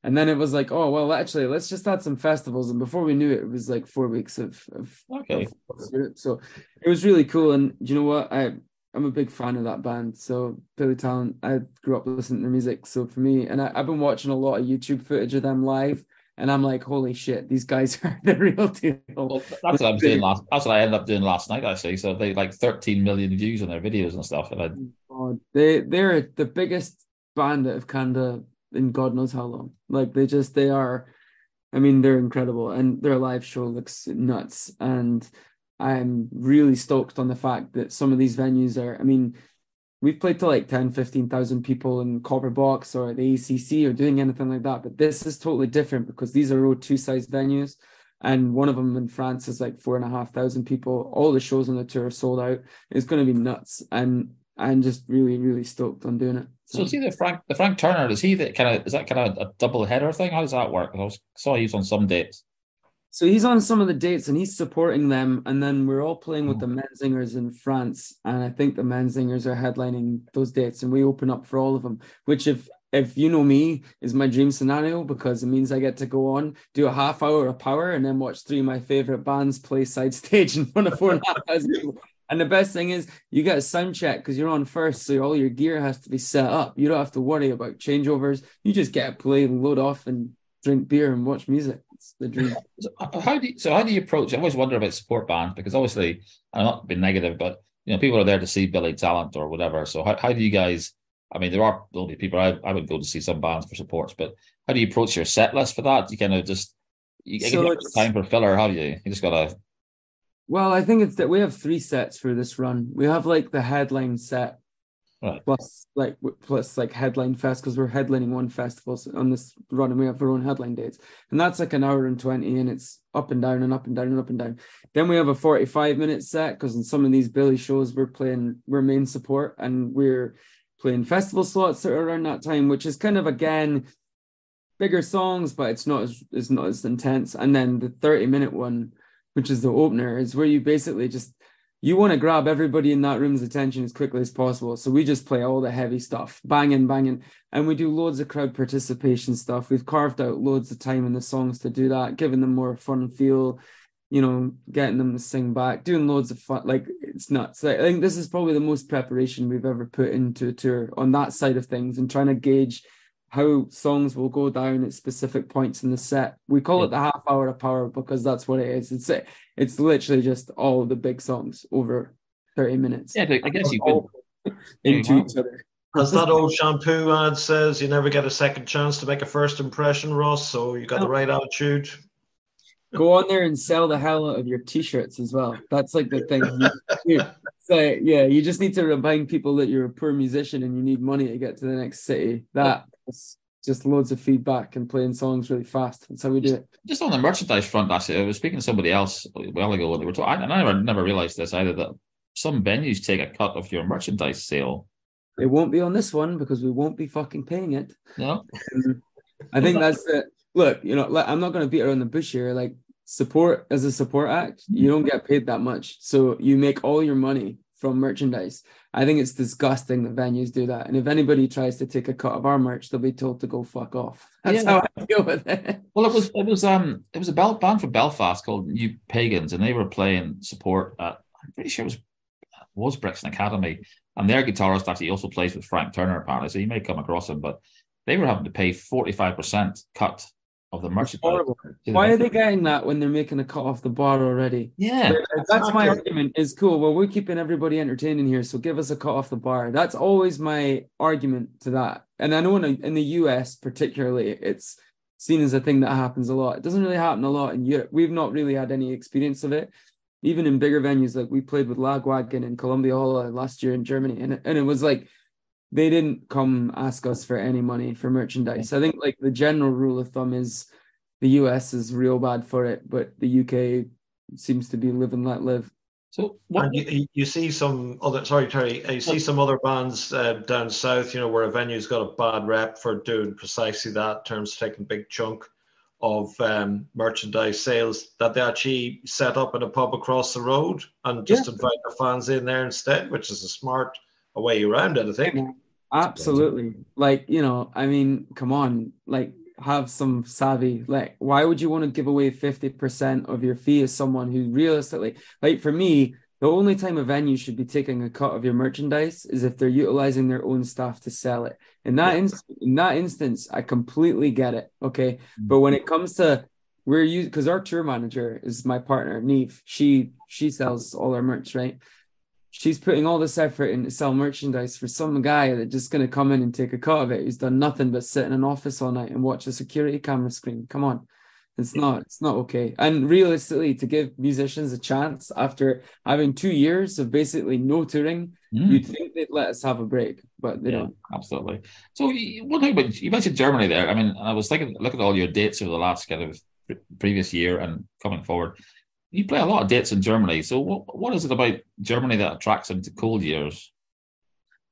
And then it was like oh well actually let's just add some festivals and before we knew it it was like four weeks of, of okay. of, so it was really cool and you know what? I I'm a big fan of that band. So Billy Talent, I grew up listening to music. So for me, and I, have been watching a lot of YouTube footage of them live, and I'm like, holy shit, these guys are the real deal. Well, that's what I was doing last. That's what I ended up doing last night, actually. So they like 13 million views on their videos and stuff. And I... oh, they they're the biggest band out of Canada in God knows how long. Like they just they are. I mean, they're incredible, and their live show looks nuts. And I'm really stoked on the fact that some of these venues are, I mean, we've played to like 10, 15,000 people in Copper Box or the ACC or doing anything like that. But this is totally different because these are all two size venues. And one of them in France is like four and a half thousand people. All the shows on the tour are sold out. It's going to be nuts. And I'm just really, really stoked on doing it. So, so see the Frank, the Frank Turner, is he that kind of, is that kind of a double header thing? How does that work? I was, saw he was on some dates. So he's on some of the dates and he's supporting them. And then we're all playing with the hmm. Menzingers in France. And I think the Menzingers are headlining those dates and we open up for all of them, which if if you know me is my dream scenario because it means I get to go on, do a half hour of power and then watch three of my favorite bands play side stage in front of four and a half thousand people. And the best thing is you get a sound check because you're on first, so all your gear has to be set up. You don't have to worry about changeovers. You just get to play, load off, and drink beer and watch music. It's the dream. So uh, how do you, so how do you approach? I always wonder about support bands because obviously I'm not being negative, but you know people are there to see Billy Talent or whatever. So how, how do you guys? I mean, there are there'll be people I, I would go to see some bands for supports, but how do you approach your set list for that? You kind of just you so get time for filler, have you? You just gotta well, I think it's that we have three sets for this run. We have like the headline set, right. plus like plus like headline fest because we're headlining one festival on this run, and we have our own headline dates, and that's like an hour and twenty, and it's up and down and up and down and up and down. Then we have a forty-five minute set because in some of these Billy shows we're playing we're main support and we're playing festival slots that are around that time, which is kind of again bigger songs, but it's not as it's not as intense. And then the thirty minute one which is the opener, is where you basically just you want to grab everybody in that room's attention as quickly as possible. So we just play all the heavy stuff, banging, banging, and we do loads of crowd participation stuff. We've carved out loads of time in the songs to do that, giving them more fun feel, you know, getting them to sing back, doing loads of fun. Like it's nuts. Like, I think this is probably the most preparation we've ever put into a tour on that side of things and trying to gauge how songs will go down at specific points in the set. We call yeah. it the half hour of power because that's what it is. It's it's literally just all the big songs over 30 minutes. Yeah, I guess you could into each other. As that old shampoo ad says, you never get a second chance to make a first impression, Ross. So you got the oh. right attitude. Go on there and sell the hell out of your t-shirts as well. That's like the thing. so yeah, you just need to remind people that you're a poor musician and you need money to get to the next city. That just loads of feedback and playing songs really fast. That's how we do it. Just on the merchandise front, actually, I was speaking to somebody else a while ago when they were talking, and I never, never realized this either that some venues take a cut of your merchandise sale. It won't be on this one because we won't be fucking paying it. No. Um, I think that's the look, you know, I'm not going to beat around the bush here. Like, support as a support act, you don't get paid that much. So you make all your money from merchandise. I think it's disgusting that venues do that. And if anybody tries to take a cut of our merch, they'll be told to go fuck off. That's yeah. how I feel with it. Well, it was it was um it was a band from Belfast called New Pagans, and they were playing support at I'm pretty sure it was was Brixton Academy, and their guitarist actually also plays with Frank Turner apparently, so you may come across him, but they were having to pay forty five percent cut of the merchandise. Why are they getting that when they're making a cut off the bar already? Yeah, that's my argument. Is cool. Well, we're keeping everybody entertaining here, so give us a cut off the bar. That's always my argument to that. And I know in, a, in the US particularly, it's seen as a thing that happens a lot. It doesn't really happen a lot in Europe. We've not really had any experience of it. Even in bigger venues, like we played with Lagwagon in Columbia Hall last year in Germany, and and it was like they didn't come ask us for any money for merchandise. I think like the general rule of thumb is the US is real bad for it, but the UK seems to be live and let live. So what you, you, see some other sorry Terry, you see some other bands uh, down south, you know, where a venue's got a bad rep for doing precisely that, in terms of taking a big chunk of um, merchandise sales that they actually set up in a pub across the road and just yeah. invite their fans in there instead, which is a smart way around it, I think. Absolutely. Like, you know, I mean, come on, like have some savvy. Like, why would you want to give away 50% of your fee as someone who realistically, like for me, the only time a venue should be taking a cut of your merchandise is if they're utilizing their own staff to sell it. In that in, in that instance, I completely get it. Okay. Mm-hmm. But when it comes to we're you because our tour manager is my partner, Neve. She she sells all our merch, right? She's putting all this effort in to sell merchandise for some guy that's just going to come in and take a cut of it who's done nothing but sit in an office all night and watch a security camera screen. Come on. It's not, it's not okay. And realistically, to give musicians a chance after having two years of basically no touring, mm. you'd think they'd let us have a break, but they yeah, don't. Absolutely. So one thing about you mentioned Germany there. I mean, I was thinking, look at all your dates over the last kind of previous year and coming forward you play a lot of dates in Germany. So what what is it about Germany that attracts them to cold years?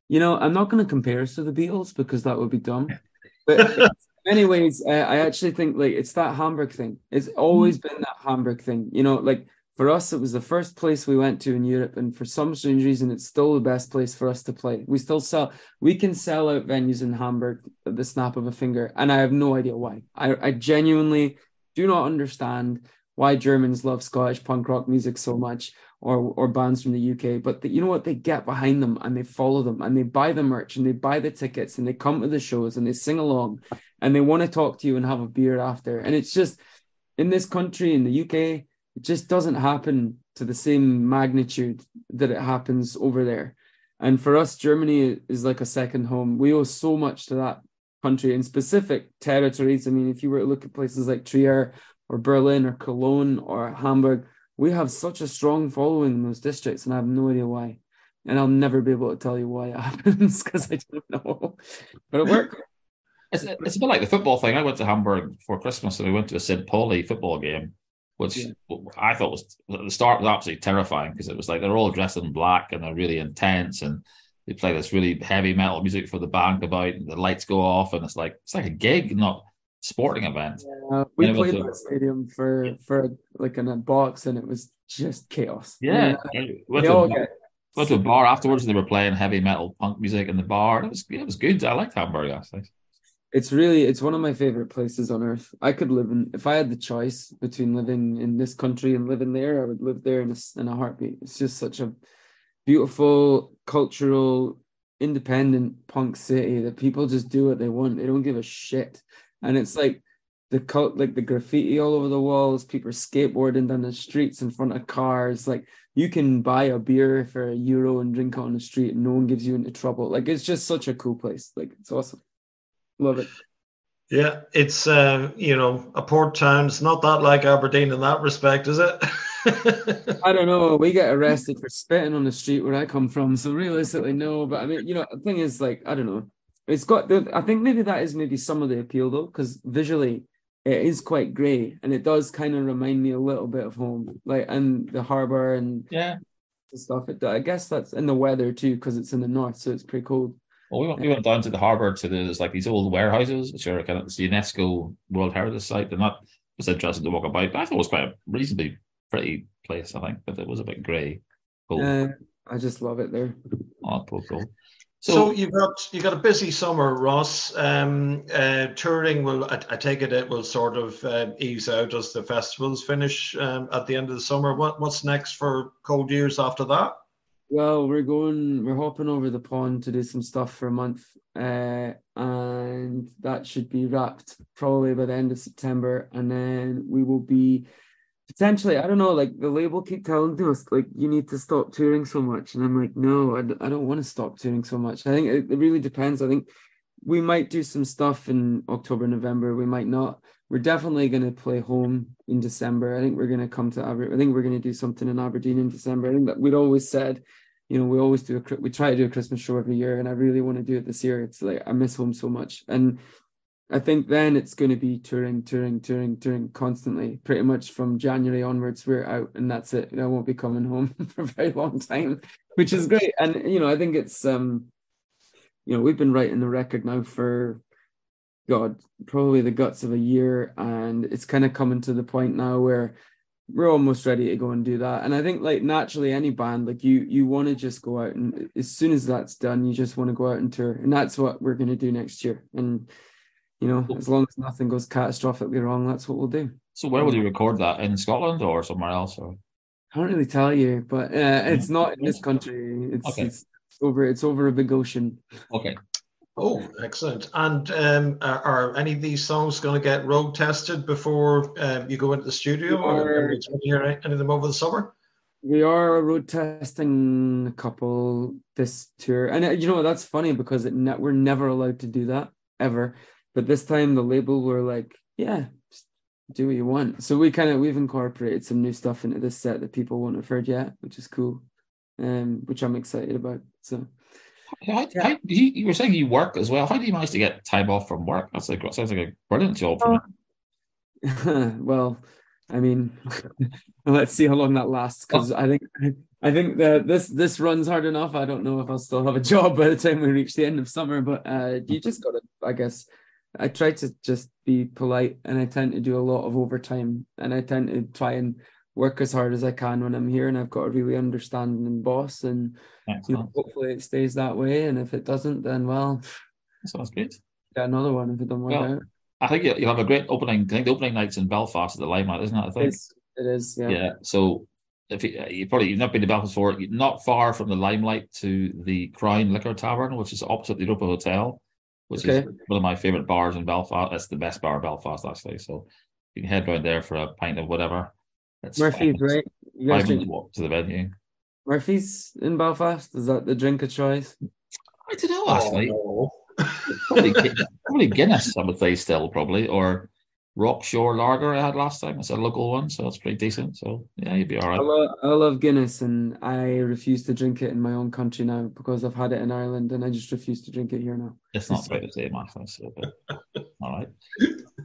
You know, I'm not going to compare us to the Beatles because that would be dumb. But anyways, uh, I actually think like it's that Hamburg thing. It's always been that Hamburg thing. You know, like for us, it was the first place we went to in Europe, and for some strange reason, it's still the best place for us to play. We still sell, we can sell out venues in Hamburg at the snap of a finger, and I have no idea why. I, I genuinely do not understand why Germans love Scottish punk rock music so much, or or bands from the UK. But the, you know what? They get behind them and they follow them and they buy the merch and they buy the tickets and they come to the shows and they sing along and they want to talk to you and have a beer after. And it's just in this country in the UK it just doesn't happen to the same magnitude that it happens over there. And for us, Germany is like a second home. We owe so much to that country in specific territories. I mean, if you were to look at places like Trier or Berlin or Cologne or Hamburg, we have such a strong following in those districts, and I have no idea why. And I'll never be able to tell you why it happens because I don't know. But it worked. It's, it's a bit like the football thing. I went to Hamburg for Christmas and we went to a St. Pauli football game which yeah. I thought was the start was absolutely terrifying because it was like they're all dressed in black and they're really intense and they play this really heavy metal music for the band about and the lights go off and it's like it's like a gig, not sporting event. Yeah, we played that stadium for for like in a box and it was just chaos. Yeah, went, uh, to a, get... went to a bar afterwards. They were playing heavy metal punk music in the bar. It was it was good. I liked Hamburg actually it's really it's one of my favorite places on earth. I could live in if I had the choice between living in this country and living there, I would live there in a, in a heartbeat. It's just such a beautiful, cultural, independent punk city that people just do what they want. They don't give a shit, and it's like the cult, like the graffiti all over the walls. People are skateboarding down the streets in front of cars. Like you can buy a beer for a euro and drink it on the street, and no one gives you into trouble. Like it's just such a cool place. Like it's awesome. Love it. Yeah, it's uh, you know a port town. It's not that like Aberdeen in that respect, is it? I don't know. We get arrested for spitting on the street where I come from, so realistically, no. But I mean, you know, the thing is, like, I don't know. It's got. The, I think maybe that is maybe some of the appeal though, because visually it is quite grey, and it does kind of remind me a little bit of home, like and the harbour and yeah, stuff. It, I guess that's in the weather too, because it's in the north, so it's pretty cold. Well, we went, we went down to the harbour to there's like these old warehouses, which are kind of the UNESCO World Heritage Site. And that was interesting to walk about. But I thought it was quite a reasonably pretty place, I think, but it was a bit grey. Uh, I just love it there. Oh, cool, cool. So, so you've got you got a busy summer, Ross. Um, uh, touring will, I, I, take it, it will sort of uh, ease out as the festivals finish um, at the end of the summer. What what's next for Cold Years after that? Well, we're going, we're hopping over the pond to do some stuff for a month, uh, and that should be wrapped probably by the end of September, and then we will be potentially. I don't know, like the label keep telling us, like you need to stop touring so much, and I'm like, no, I, I don't want to stop touring so much. I think it, it really depends. I think we might do some stuff in October, November. We might not. We're definitely going to play home in December. I think we're going to come to aberdeen I think we're going to do something in Aberdeen in December. I think that we'd always said you know, we always do a we try to do a Christmas show every year, and I really want to do it this year. It's like I miss home so much, and I think then it's going to be touring, touring, touring, touring constantly. Pretty much from January onwards, we're out, and that's it. I won't be coming home for a very long time, which is great. And you know, I think it's um, you know, we've been writing the record now for God, probably the guts of a year, and it's kind of coming to the point now where we're almost ready to go and do that. And I think like naturally any band, like you you want to just go out and as soon as that's done, you just want to go out and tour. And that's what we're gonna do next year. And you know, as long as nothing goes catastrophically wrong, that's what we'll do. So where will you record that? In Scotland or somewhere else? Or I can't really tell you, but uh, it's not in this country. It's, okay. it's over it's over a big ocean. Okay. Oh, excellent. And um, are, are, any of these songs going to get road tested before um, you go into the studio? or are you going hear any of them over the summer? We are road testing a couple this tour. And uh, you know? That's funny because it ne- we're never allowed to do that ever. But this time the label were like, yeah, do what you want. So we kind of, we've incorporated some new stuff into this set that people won't have heard yet, which is cool. Um, which I'm excited about. So how, yeah. how, you, you, were saying you work as well. How do you manage to get time off from work? That's like sounds like a brilliant job for uh, well, I mean, let's see how long that lasts because oh. I think I think that this this runs hard enough. I don't know if I'll still have a job by the time we reach the end of summer, but uh, you just got to, I guess, I try to just be polite, and I tend to do a lot of overtime, and I tend to try and work as hard as I can when I'm here, and I've got a really understanding boss, and you know, hopefully it stays that way. And if it doesn't, then well, sounds good. Get another one if it don't work well, out. I think you'll have a great opening. I think the opening night's in Belfast at the Limelight, isn't it? I think it's, it is. Yeah. Yeah. So if you, uh, you probably you've not been to Belfast before, not far from the Limelight to the Crown Liquor Tavern, which is opposite the Europa Hotel, which okay. is one of my favorite bars in Belfast. It's the best bar in Belfast actually. So you can head down there for a pint of whatever. It's Murphy's, right? You guys drink... walk to the venue. Murphy's in Belfast. Is that the drink of choice? I don't know actually. Oh, no. probably, probably Guinness, I would say still probably, or Rockshore Lager I had last time. It's a local one, so it's pretty decent. So yeah, you'd be all right. I love, I love Guinness, and I refuse to drink it in my own country now because I've had it in Ireland, and I just refuse to drink it here now. It's not quite the same, actually. So, but, all right.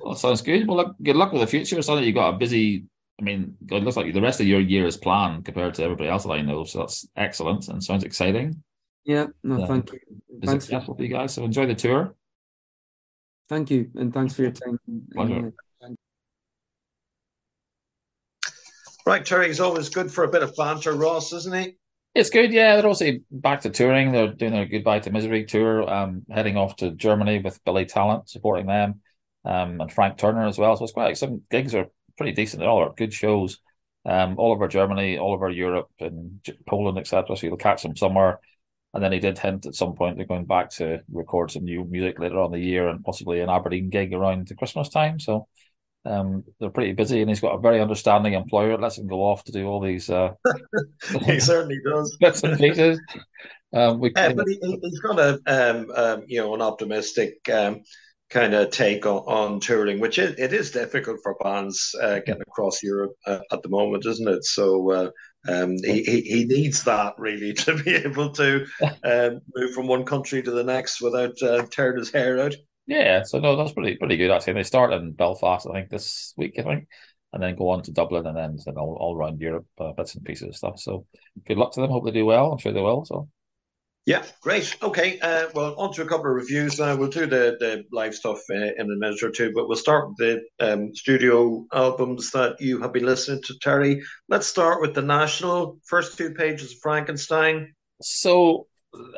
Well, sounds good. Well, look, good luck with the future. It's not that you got a busy. I mean, it looks like the rest of your year is planned compared to everybody else that I know. So that's excellent and sounds exciting. Yeah. No, thank you. Thanks for you guys. So enjoy the tour. Thank you, and thanks for your time. Pleasure. Right, is always good for a bit of banter, Ross, isn't he? It's good, yeah. They're also back to touring. They're doing a goodbye to misery tour, um, heading off to Germany with Billy Talent supporting them, um, and Frank Turner as well. So it's quite some gigs are pretty decent. They're all good shows, um, all over Germany, all over Europe and Poland, etc. So you'll catch them somewhere. And then he did hint at some point they're going back to record some new music later on the year and possibly an Aberdeen gig around the Christmas time. So um, they're pretty busy, and he's got a very understanding employer. It lets him go off to do all these. Uh, he certainly does. bits and pieces. Um, we, uh, but he, has got a um, um, you know an optimistic um, kind of take on, on touring, which is, it is difficult for bands uh, getting across Europe uh, at the moment, isn't it? So uh, um, he, he needs that really to be able to um, move from one country to the next without uh, tearing his hair out. Yeah, so no, that's pretty pretty good actually. They start in Belfast, I think, this week, I think, and then go on to Dublin and then, then all, all around Europe, uh, bits and pieces of stuff. So good luck to them. Hope they do well. I'm sure they will. So yeah, great. Okay, uh, well, on to a couple of reviews now. We'll do the, the live stuff uh, in a minute or two, but we'll start with the um, studio albums that you have been listening to, Terry. Let's start with the National, first two pages of Frankenstein. So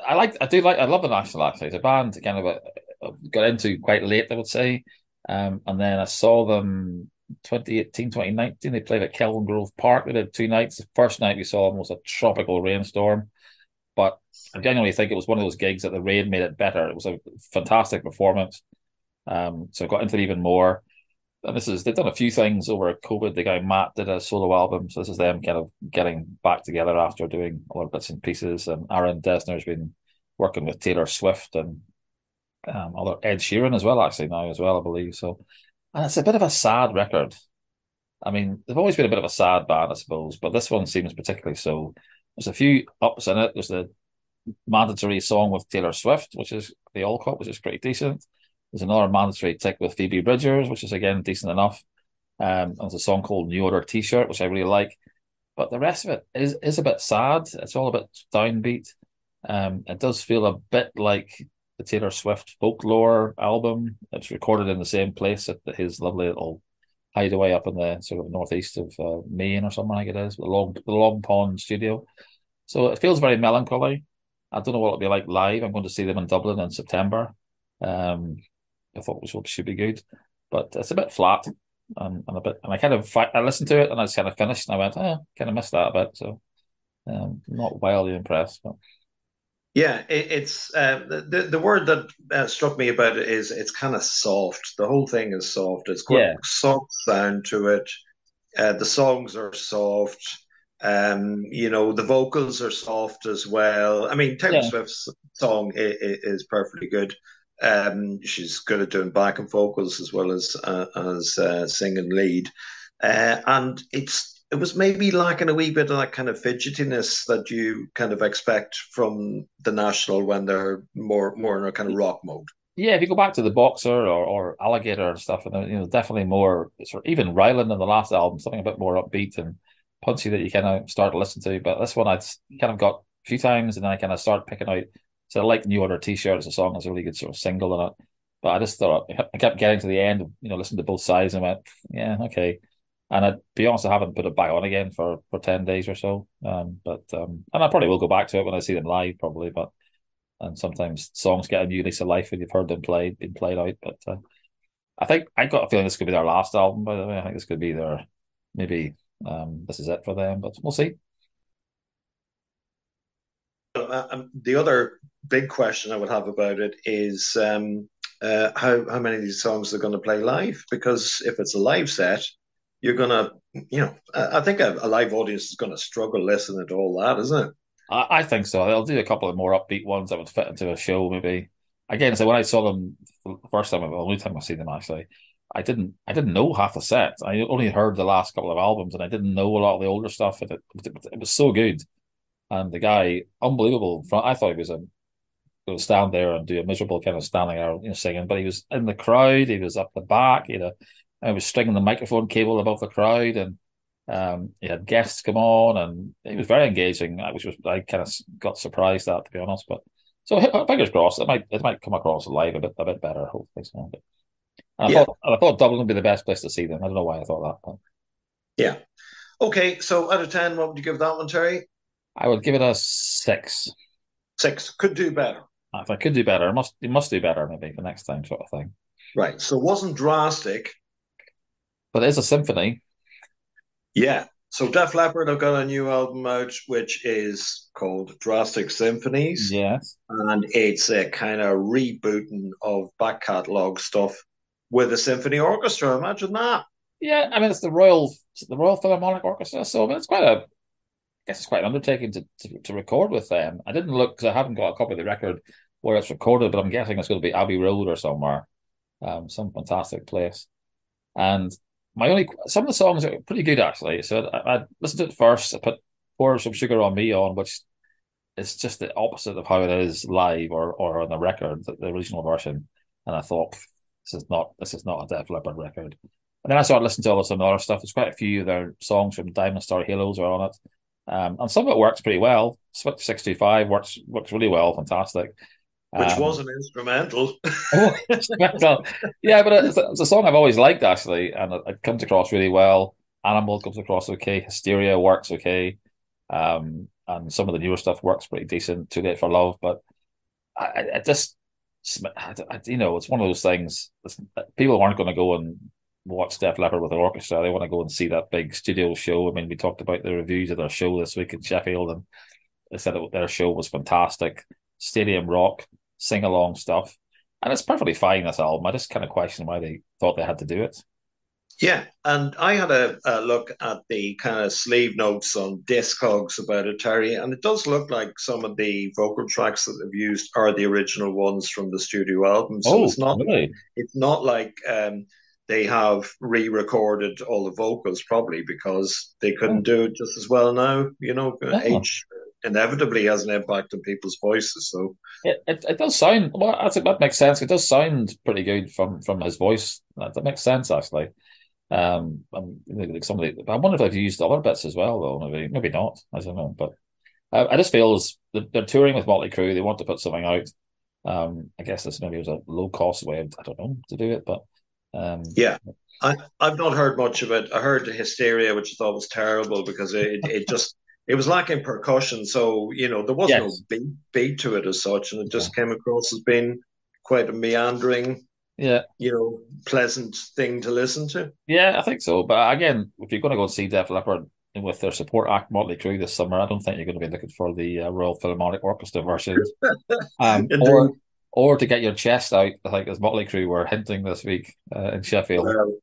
I like, I do like, I love the National actually. It's a band kind of a, got into quite late, I would say. Um, and then I saw them 2018, 2019. They played at Kelvingrove Park. They did two nights. The first night we saw them was a tropical rainstorm. But I genuinely think it was one of those gigs that the rain made it better. It was a fantastic performance. Um, so I got into it even more. And this is they've done a few things over COVID. The guy Matt did a solo album, so this is them kind of getting back together after doing a lot of bits and pieces. And Aaron Dessner's been working with Taylor Swift and um, although Ed Sheeran as well, actually now as well, I believe. So, and it's a bit of a sad record. I mean, they've always been a bit of a sad band, I suppose, but this one seems particularly so. There's a few ups in it. There's the mandatory song with Taylor Swift, which is the Alcott, which is pretty decent. There's another mandatory tick with Phoebe Bridgers, which is again decent enough. Um, there's a song called New Order T-shirt, which I really like. But the rest of it is is a bit sad. It's all a bit downbeat. Um, it does feel a bit like the Taylor Swift folklore album. It's recorded in the same place at his lovely little hideaway up in the sort of northeast of uh, Maine or something like it is, the Long the Long Pond studio. So it feels very melancholy. I don't know what it'll be like live. I'm going to see them in Dublin in September. Um, I thought which should be good, but it's a bit flat and, and a bit. And I kind of I listened to it and I just kind of finished and I went, oh, kind of missed that a bit. So um, not wildly impressed, but. Yeah, it, it's uh, the the word that uh, struck me about it is it's kind of soft. The whole thing is soft. It's got yeah. soft sound to it. Uh, the songs are soft. Um, you know, the vocals are soft as well. I mean, Taylor yeah. Swift's song is, is perfectly good. Um, she's good at doing backing vocals as well as uh, as uh, singing lead, uh, and it's it was maybe lacking a wee bit of that kind of fidgetiness that you kind of expect from the national when they're more more in a kind of rock mode. Yeah, if you go back to the boxer or, or alligator and stuff, and you know, definitely more sort of, even Ryland in the last album, something a bit more upbeat and punchy that you kind of start to listen to. But this one I'd kind of got a few times and then I kind of start picking out. So I like New Order T-shirt as a song. It's a really good sort of single in it. But I just thought I kept getting to the end, you know, listening to both sides and went, yeah, okay. And I'd be honest, I haven't put it back on again for, for 10 days or so. Um, but, um, and I probably will go back to it when I see them live, probably. But, and sometimes songs get a new lease of life when you've heard them played, been played out. But uh, I think I got a feeling this could be their last album, by the way. I think this could be their, maybe um, this is it for them, but we'll see. Uh, um, the other big question I would have about it is um, uh, how how many of these songs they're going to play live? Because if it's a live set, you're to, you know, I think a, a live audience is to struggle less listening to all that, isn't it? I, I, think so. They'll do a couple of more upbeat ones that would fit into a show, maybe. Again, so when I saw them the first time, the only time I've seen them actually, I didn't I didn't know half the set. I only heard the last couple of albums, and I didn't know a lot of the older stuff. And it, it, it was so good, and the guy unbelievable. I thought he was a go stand there and do a miserable kind of standing out, you know, singing. But he was in the crowd. He was up the back. You know, I was stringing the microphone cable above the crowd, and um, he had guests come on, and it was very engaging. Which was I kind of got surprised at, to be honest. But so fingers crossed, it might it might come across live a bit a bit better. Hopefully, so. But, I yeah. thought I thought Dublin would be the best place to see them. I don't know why I thought that. But... Yeah. Okay, so out of ten, what would you give that one, Terry? I would give it a six. Six could do better. If I could do better, I must you must do better maybe for next time, sort of thing. Right. So it wasn't drastic, but it is a symphony. Yeah. So Def Leppard have got a new album out, which is called Drastic Symphonies. Yes. And it's a kind of rebooting of back catalogue stuff with a symphony orchestra. Imagine that. Yeah, I mean it's the Royal the Royal Philharmonic Orchestra, so I mean, it's quite a I guess it's quite an undertaking to, to, to record with them. I didn't look because I haven't got a copy of the record where it's recorded, but I'm guessing it's going to be Abbey Road or somewhere, um, some fantastic place. And my only some of the songs are pretty good actually. So I, I listened to it first. I put pour some sugar on me on, which is just the opposite of how it is live or or on the record, the, the original version. And I thought this is not this is not a Def Leppard record. And then I started listening to all some other stuff. There's quite a few of their songs from Diamond Star Halos are on it. Um, and some of it works pretty well. Switch 65 works works really well, fantastic. Which um, was an instrumental. oh, yeah, but it's a, it's a, song I've always liked actually, and it, it, comes across really well. Animal comes across okay. Hysteria works okay, um, and some of the newer stuff works pretty decent. Too late for love, but I, I just, I, you know, it's one of those things. People aren't going to go and watch Def Leppard with an orchestra. They want to go and see that big studio show. I mean, we talked about the reviews of their show this week in Sheffield, and they said that their show was fantastic. Stadium rock, sing along stuff. And it's perfectly fine, this album. I just kind of question why they thought they had to do it. Yeah, and I had a, a, look at the kind of sleeve notes on Discogs about it, Terry, and it does look like some of the vocal tracks that they've used are the original ones from the studio album. So oh, it's not really? it's not like um, they have re-recorded all the vocals probably because they couldn't oh. do it just as well now. You know, oh. age inevitably has an impact on people's voices. So it, it, it does sound well. I think that makes sense. It does sound pretty good from from his voice. That, that makes sense actually. Um, I'm, like somebody, I wonder if they've used other bits as well, though. Maybe, maybe not. I don't know, but I, I just feel as they're touring with Motley Crue. They want to put something out. Um, I guess this maybe was a low cost way. Of, I don't know to do it, but um, yeah, I, I've not heard much of it. I heard the hysteria, which I thought was terrible because it, it just it was lacking percussion. So you know there was yes. no beat, beat to it as such, and it just yeah. came across as being quite a meandering, yeah, you know, pleasant thing to listen to. Yeah, I think so. But again, if you're going to go see Def Leppard with their support act Motley Crue this summer, I don't think you're going to be looking for the uh, Royal Philharmonic Orchestra version, um, or or to get your chest out, I think as Motley Crue were hinting this week uh, in Sheffield. Well,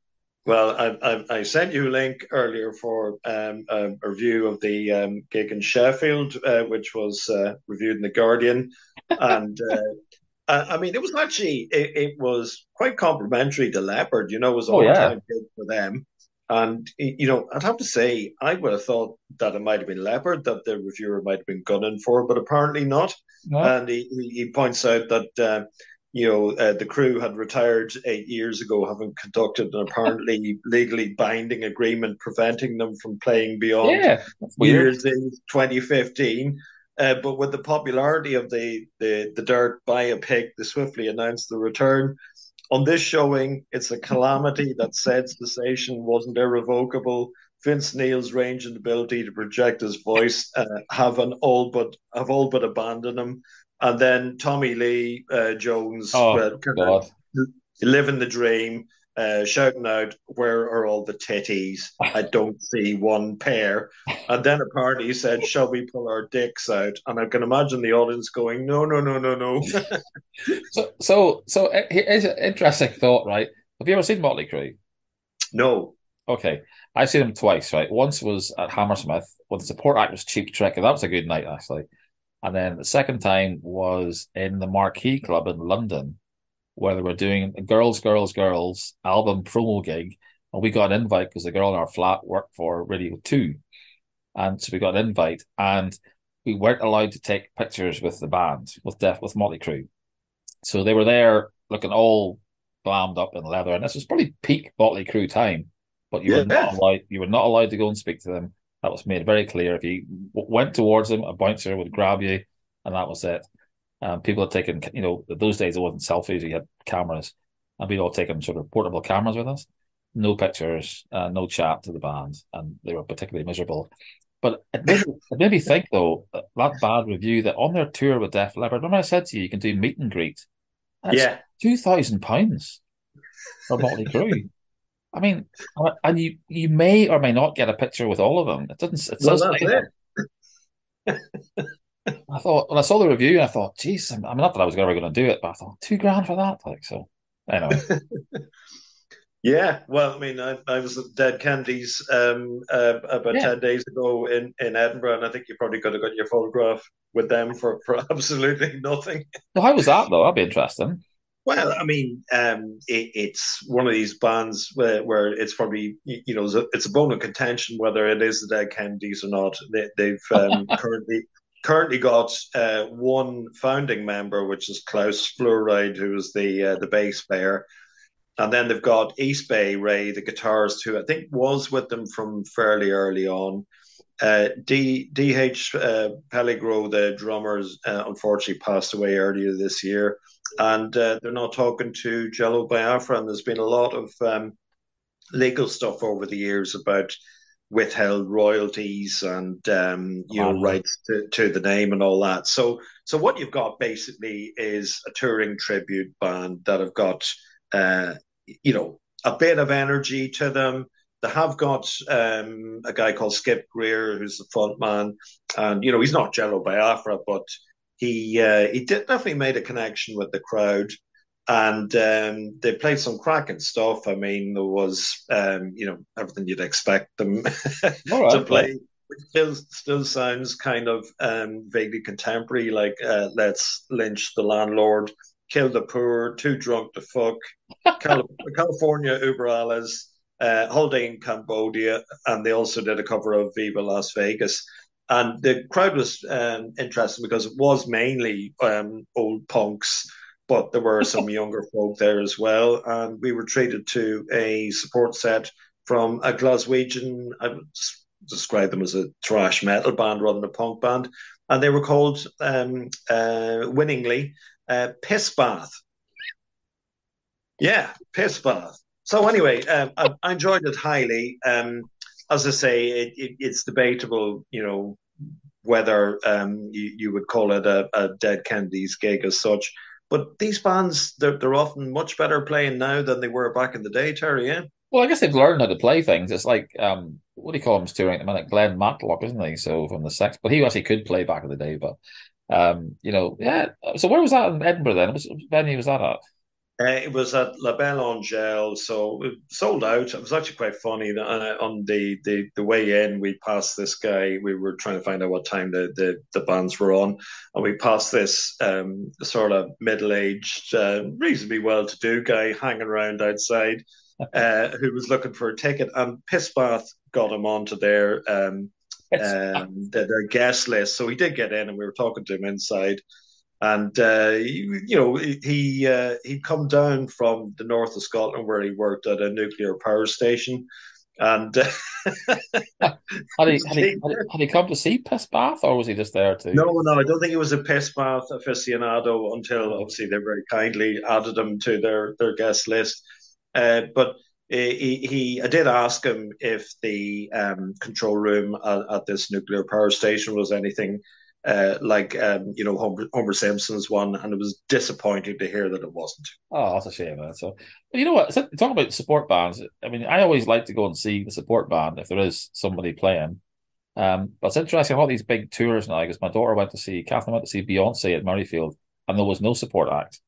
well I, I, I, sent you a link earlier for um, a, a, review of the um, gig in Sheffield, uh, which was uh, reviewed in the Guardian, and uh, I mean it was actually it, it, was quite complimentary to Leppard. You know, it was a oh, yeah. time gig for them. And you know, I'd have to say, I would have thought that it might have been Leppard that the reviewer might have been gunning for, but apparently not. No. And he, he points out that uh, you know uh, the crew had retired eight years ago, having conducted an apparently legally binding agreement preventing them from playing beyond yeah, years in 2015. Uh, but with the popularity of the the the Dirt biopic, they swiftly announced the return On this showing, it's a calamity that said cessation wasn't irrevocable. Vince Neil's range and ability to project his voice uh, have an all but have all but abandoned him. And then Tommy Lee uh, Jones, oh, God. living the dream, uh, shouting out, "Where are all the titties? I don't see one pair." And then apparently he said, "Shall we pull our dicks out?" And I can imagine the audience going, "No, no, no, no, no." so, so, so uh, here's an interesting thought, right? Have you ever seen Motley Crue? No. Okay, I've seen them twice. Right, once was at Hammersmith with the support act was Cheap Trick, and that was a good night actually. And then the second time was in the Marquee Club in London, where they were doing a Girls, Girls, Girls album promo gig. And we got an invite because the girl in our flat worked for Radio 2. And so we got an invite and we weren't allowed to take pictures with the band, with Def, with Motley Crue. So they were there looking all glammed up in leather. And this was probably peak Motley Crue time. But you yeah. were not allowed you were not allowed to go and speak to them. That was made very clear. If you went towards them, a bouncer would grab you, and that was it. Um, people had taken, you know, those days it wasn't selfies; you had cameras, and we'd all taken sort of portable cameras with us. No pictures, uh, no chat to the band, and they were particularly miserable. But it made, it made me think, though, that, that bad review that on their tour with Def Leppard, remember I said to you, you can do meet and greet. yeah, two thousand pounds for Motley Crue. I mean, and you you may or may not get a picture with all of them. It doesn't. It well, that's it. I thought when I saw the review, I thought, geez, I mean, not that I was ever going to do it, but I thought two grand for that, like so. Anyway. yeah, well, I mean, I, I was at Dead Kennedys um, uh, about yeah. ten days ago in, in Edinburgh, and I think you probably could have got your photograph with them for, for absolutely nothing. Well, how was that though? That'd be interesting. Well, I mean, um, it, it's one of these bands where, where, it's probably you know it's a bone of contention whether it is the Dead Kennedys or not. They, have um, currently currently got uh, one founding member, which is Klaus Flouride, who is the uh, the bass player, and then they've got East Bay Ray, the guitarist, who I think was with them from fairly early on. Uh, D DH uh, Peligro, the drummers, uh, unfortunately passed away earlier this year, and uh, they're not talking to Jello Biafra. And there's been a lot of um, legal stuff over the years about withheld royalties and um, you know rights to, to the name and all that. So so what you've got basically is a touring tribute band that have got uh, you know a bit of energy to them. They have got um, a guy called Skip Greer who's the front man, and you know he's not Jello Biafra, but he uh, he did definitely made a connection with the crowd and um, they played some cracking stuff. I mean, there was um, you know everything you'd expect them right, to play. Which still still sounds kind of um, vaguely contemporary, like uh, "Let's lynch the landlord, kill the poor, too drunk to fuck," California Über Alles, uh, Holiday in Cambodia, and they also did a cover of "Viva Las Vegas." And the crowd was um, interesting because it was mainly um, old punks but there were some younger folk there as well. And we were treated to a support set from a Glaswegian, I would describe them as a thrash metal band rather than a punk band. And they were called, um, uh, winningly, uh, Piss Bath. Yeah, Piss Bath. So anyway, um, I, I, enjoyed it highly. Um, as I say, it, it, it's debatable, you know, whether um, you, you, would call it a, a Dead Kennedys gig as such. But these bands, they're, they're often much better playing now than they were back in the day, Terry. Yeah. Well, I guess they've learned how to play things. It's like um, what do you call him touring at the minute? Glenn Matlock, isn't he? So from the Sex, but he actually could play back in the day. But um, you know, yeah. So where was that in Edinburgh then? What venue was that at? Uh, it was at La Belle Angèle, so it sold out. It was actually quite funny. Uh, on the, the, the way in, we passed this guy. We were trying to find out what time the, the, the bands were on, and we passed this um, sort of middle aged, uh, reasonably well to do guy hanging around outside uh, who was looking for a ticket. And Pissbath got him onto their, um, um, their, their guest list. So he did get in, and we were talking to him inside and uh, you, you know he uh, he'd come down from the north of Scotland where he worked at a nuclear power station, And uh, had, he, had, he, had, he, come to see Piss Bath, or was he just there too? No, no, I don't think he was a Piss Bath aficionado until obviously they very kindly added him to their their guest list. Uh, but he, he, I did ask him if the um, control room at, at, this nuclear power station was anything uh, like um, you know Homer, Homer, Simpson's one, and it was disappointing to hear that it wasn't. Oh, that's a shame. Man. So, but you know what? Talking about support bands, I mean, I always like to go and see the support band if there is somebody playing. Um, but it's interesting all these big tours now because my daughter went to see Catherine went to see Beyonce at Murrayfield, and there was no support act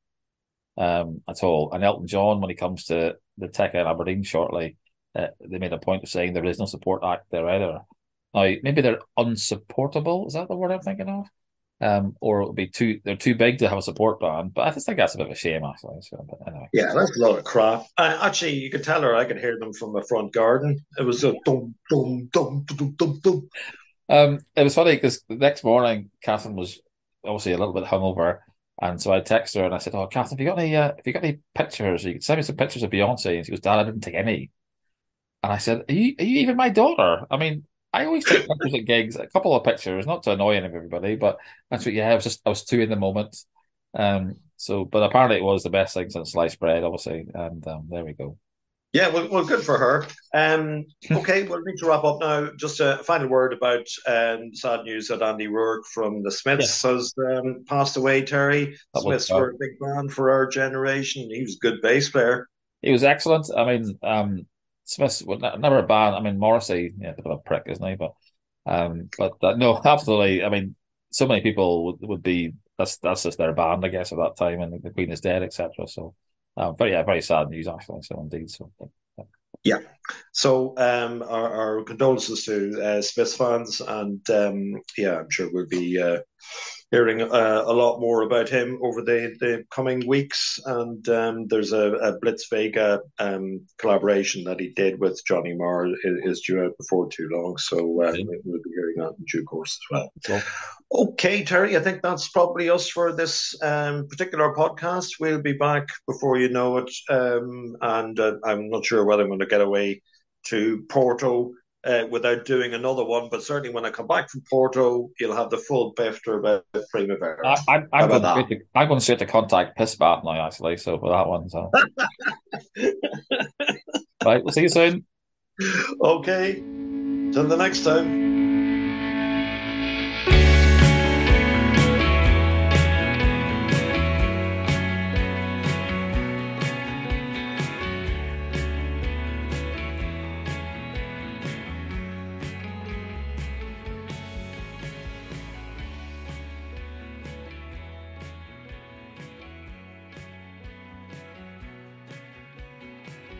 um, at all. And Elton John, when he comes to the Tech in Aberdeen shortly, uh, they made a point of saying there is no support act there either. Now, maybe they're unsupportable. Is that the word I'm thinking of? Um, or it'll be too they're too big to have a support band. But I just think that's a bit of a shame, actually. So, anyway. Yeah, that's a lot of crap. Uh, actually, you could tell her I could hear them from the front garden. It was a dum dum dum dum dum dum. Um, it was funny because the next morning, Catherine was obviously a little bit hungover, and so I texted her and I said, "Oh, Catherine, have you got any? Uh, have you got any pictures? You could send me some pictures of Beyonce." And she goes, "Dad, I didn't take any." And I said, "Are you, are you even my daughter? I mean, I always take pictures at gigs, a couple of pictures, not to annoy everybody, but that's what. Yeah, I was just I was too in the moment. Um, so, but apparently it was the best thing since sliced bread, obviously, and um, there we go. Yeah, well, well, good for her. Um, okay, we'll need to wrap up now. Just a final word about um, sad news that Andy Rourke from the Smiths yeah. has um, passed away. Terry that Smiths were a big band for our generation. He was a good bass player. He was excellent. I mean, um, Smiths were never a band. I mean, Morrissey, yeah, a bit of a prick, isn't he? But, um, but uh, no, absolutely. I mean, so many people would, would be that's that's just their band, I guess, at that time, and the Queen is dead, etc. So, um, very yeah, very sad news actually. So indeed, so. Yeah. So um, our, our condolences to uh, Smiths fans, and um, yeah, I'm sure we'll be uh, hearing uh, a lot more about him over the, the coming weeks. And um, there's a, a Blitz Vega um, collaboration that he did with Johnny Marr is, is due out before too long. So uh, we'll be hearing that in due course as well. Okay, Terry, I think that's probably us for this um, particular podcast. We'll be back before you know it. Um, and uh, I'm not sure whether I'm going to get away to Porto uh, without doing another one. But certainly when I come back from Porto, you'll have the full bifter about Primavera. I, am I'm, going to, I'm going to contact Piss Bath now, actually. So for that one, so right, we'll see you soon. Okay, till the next time.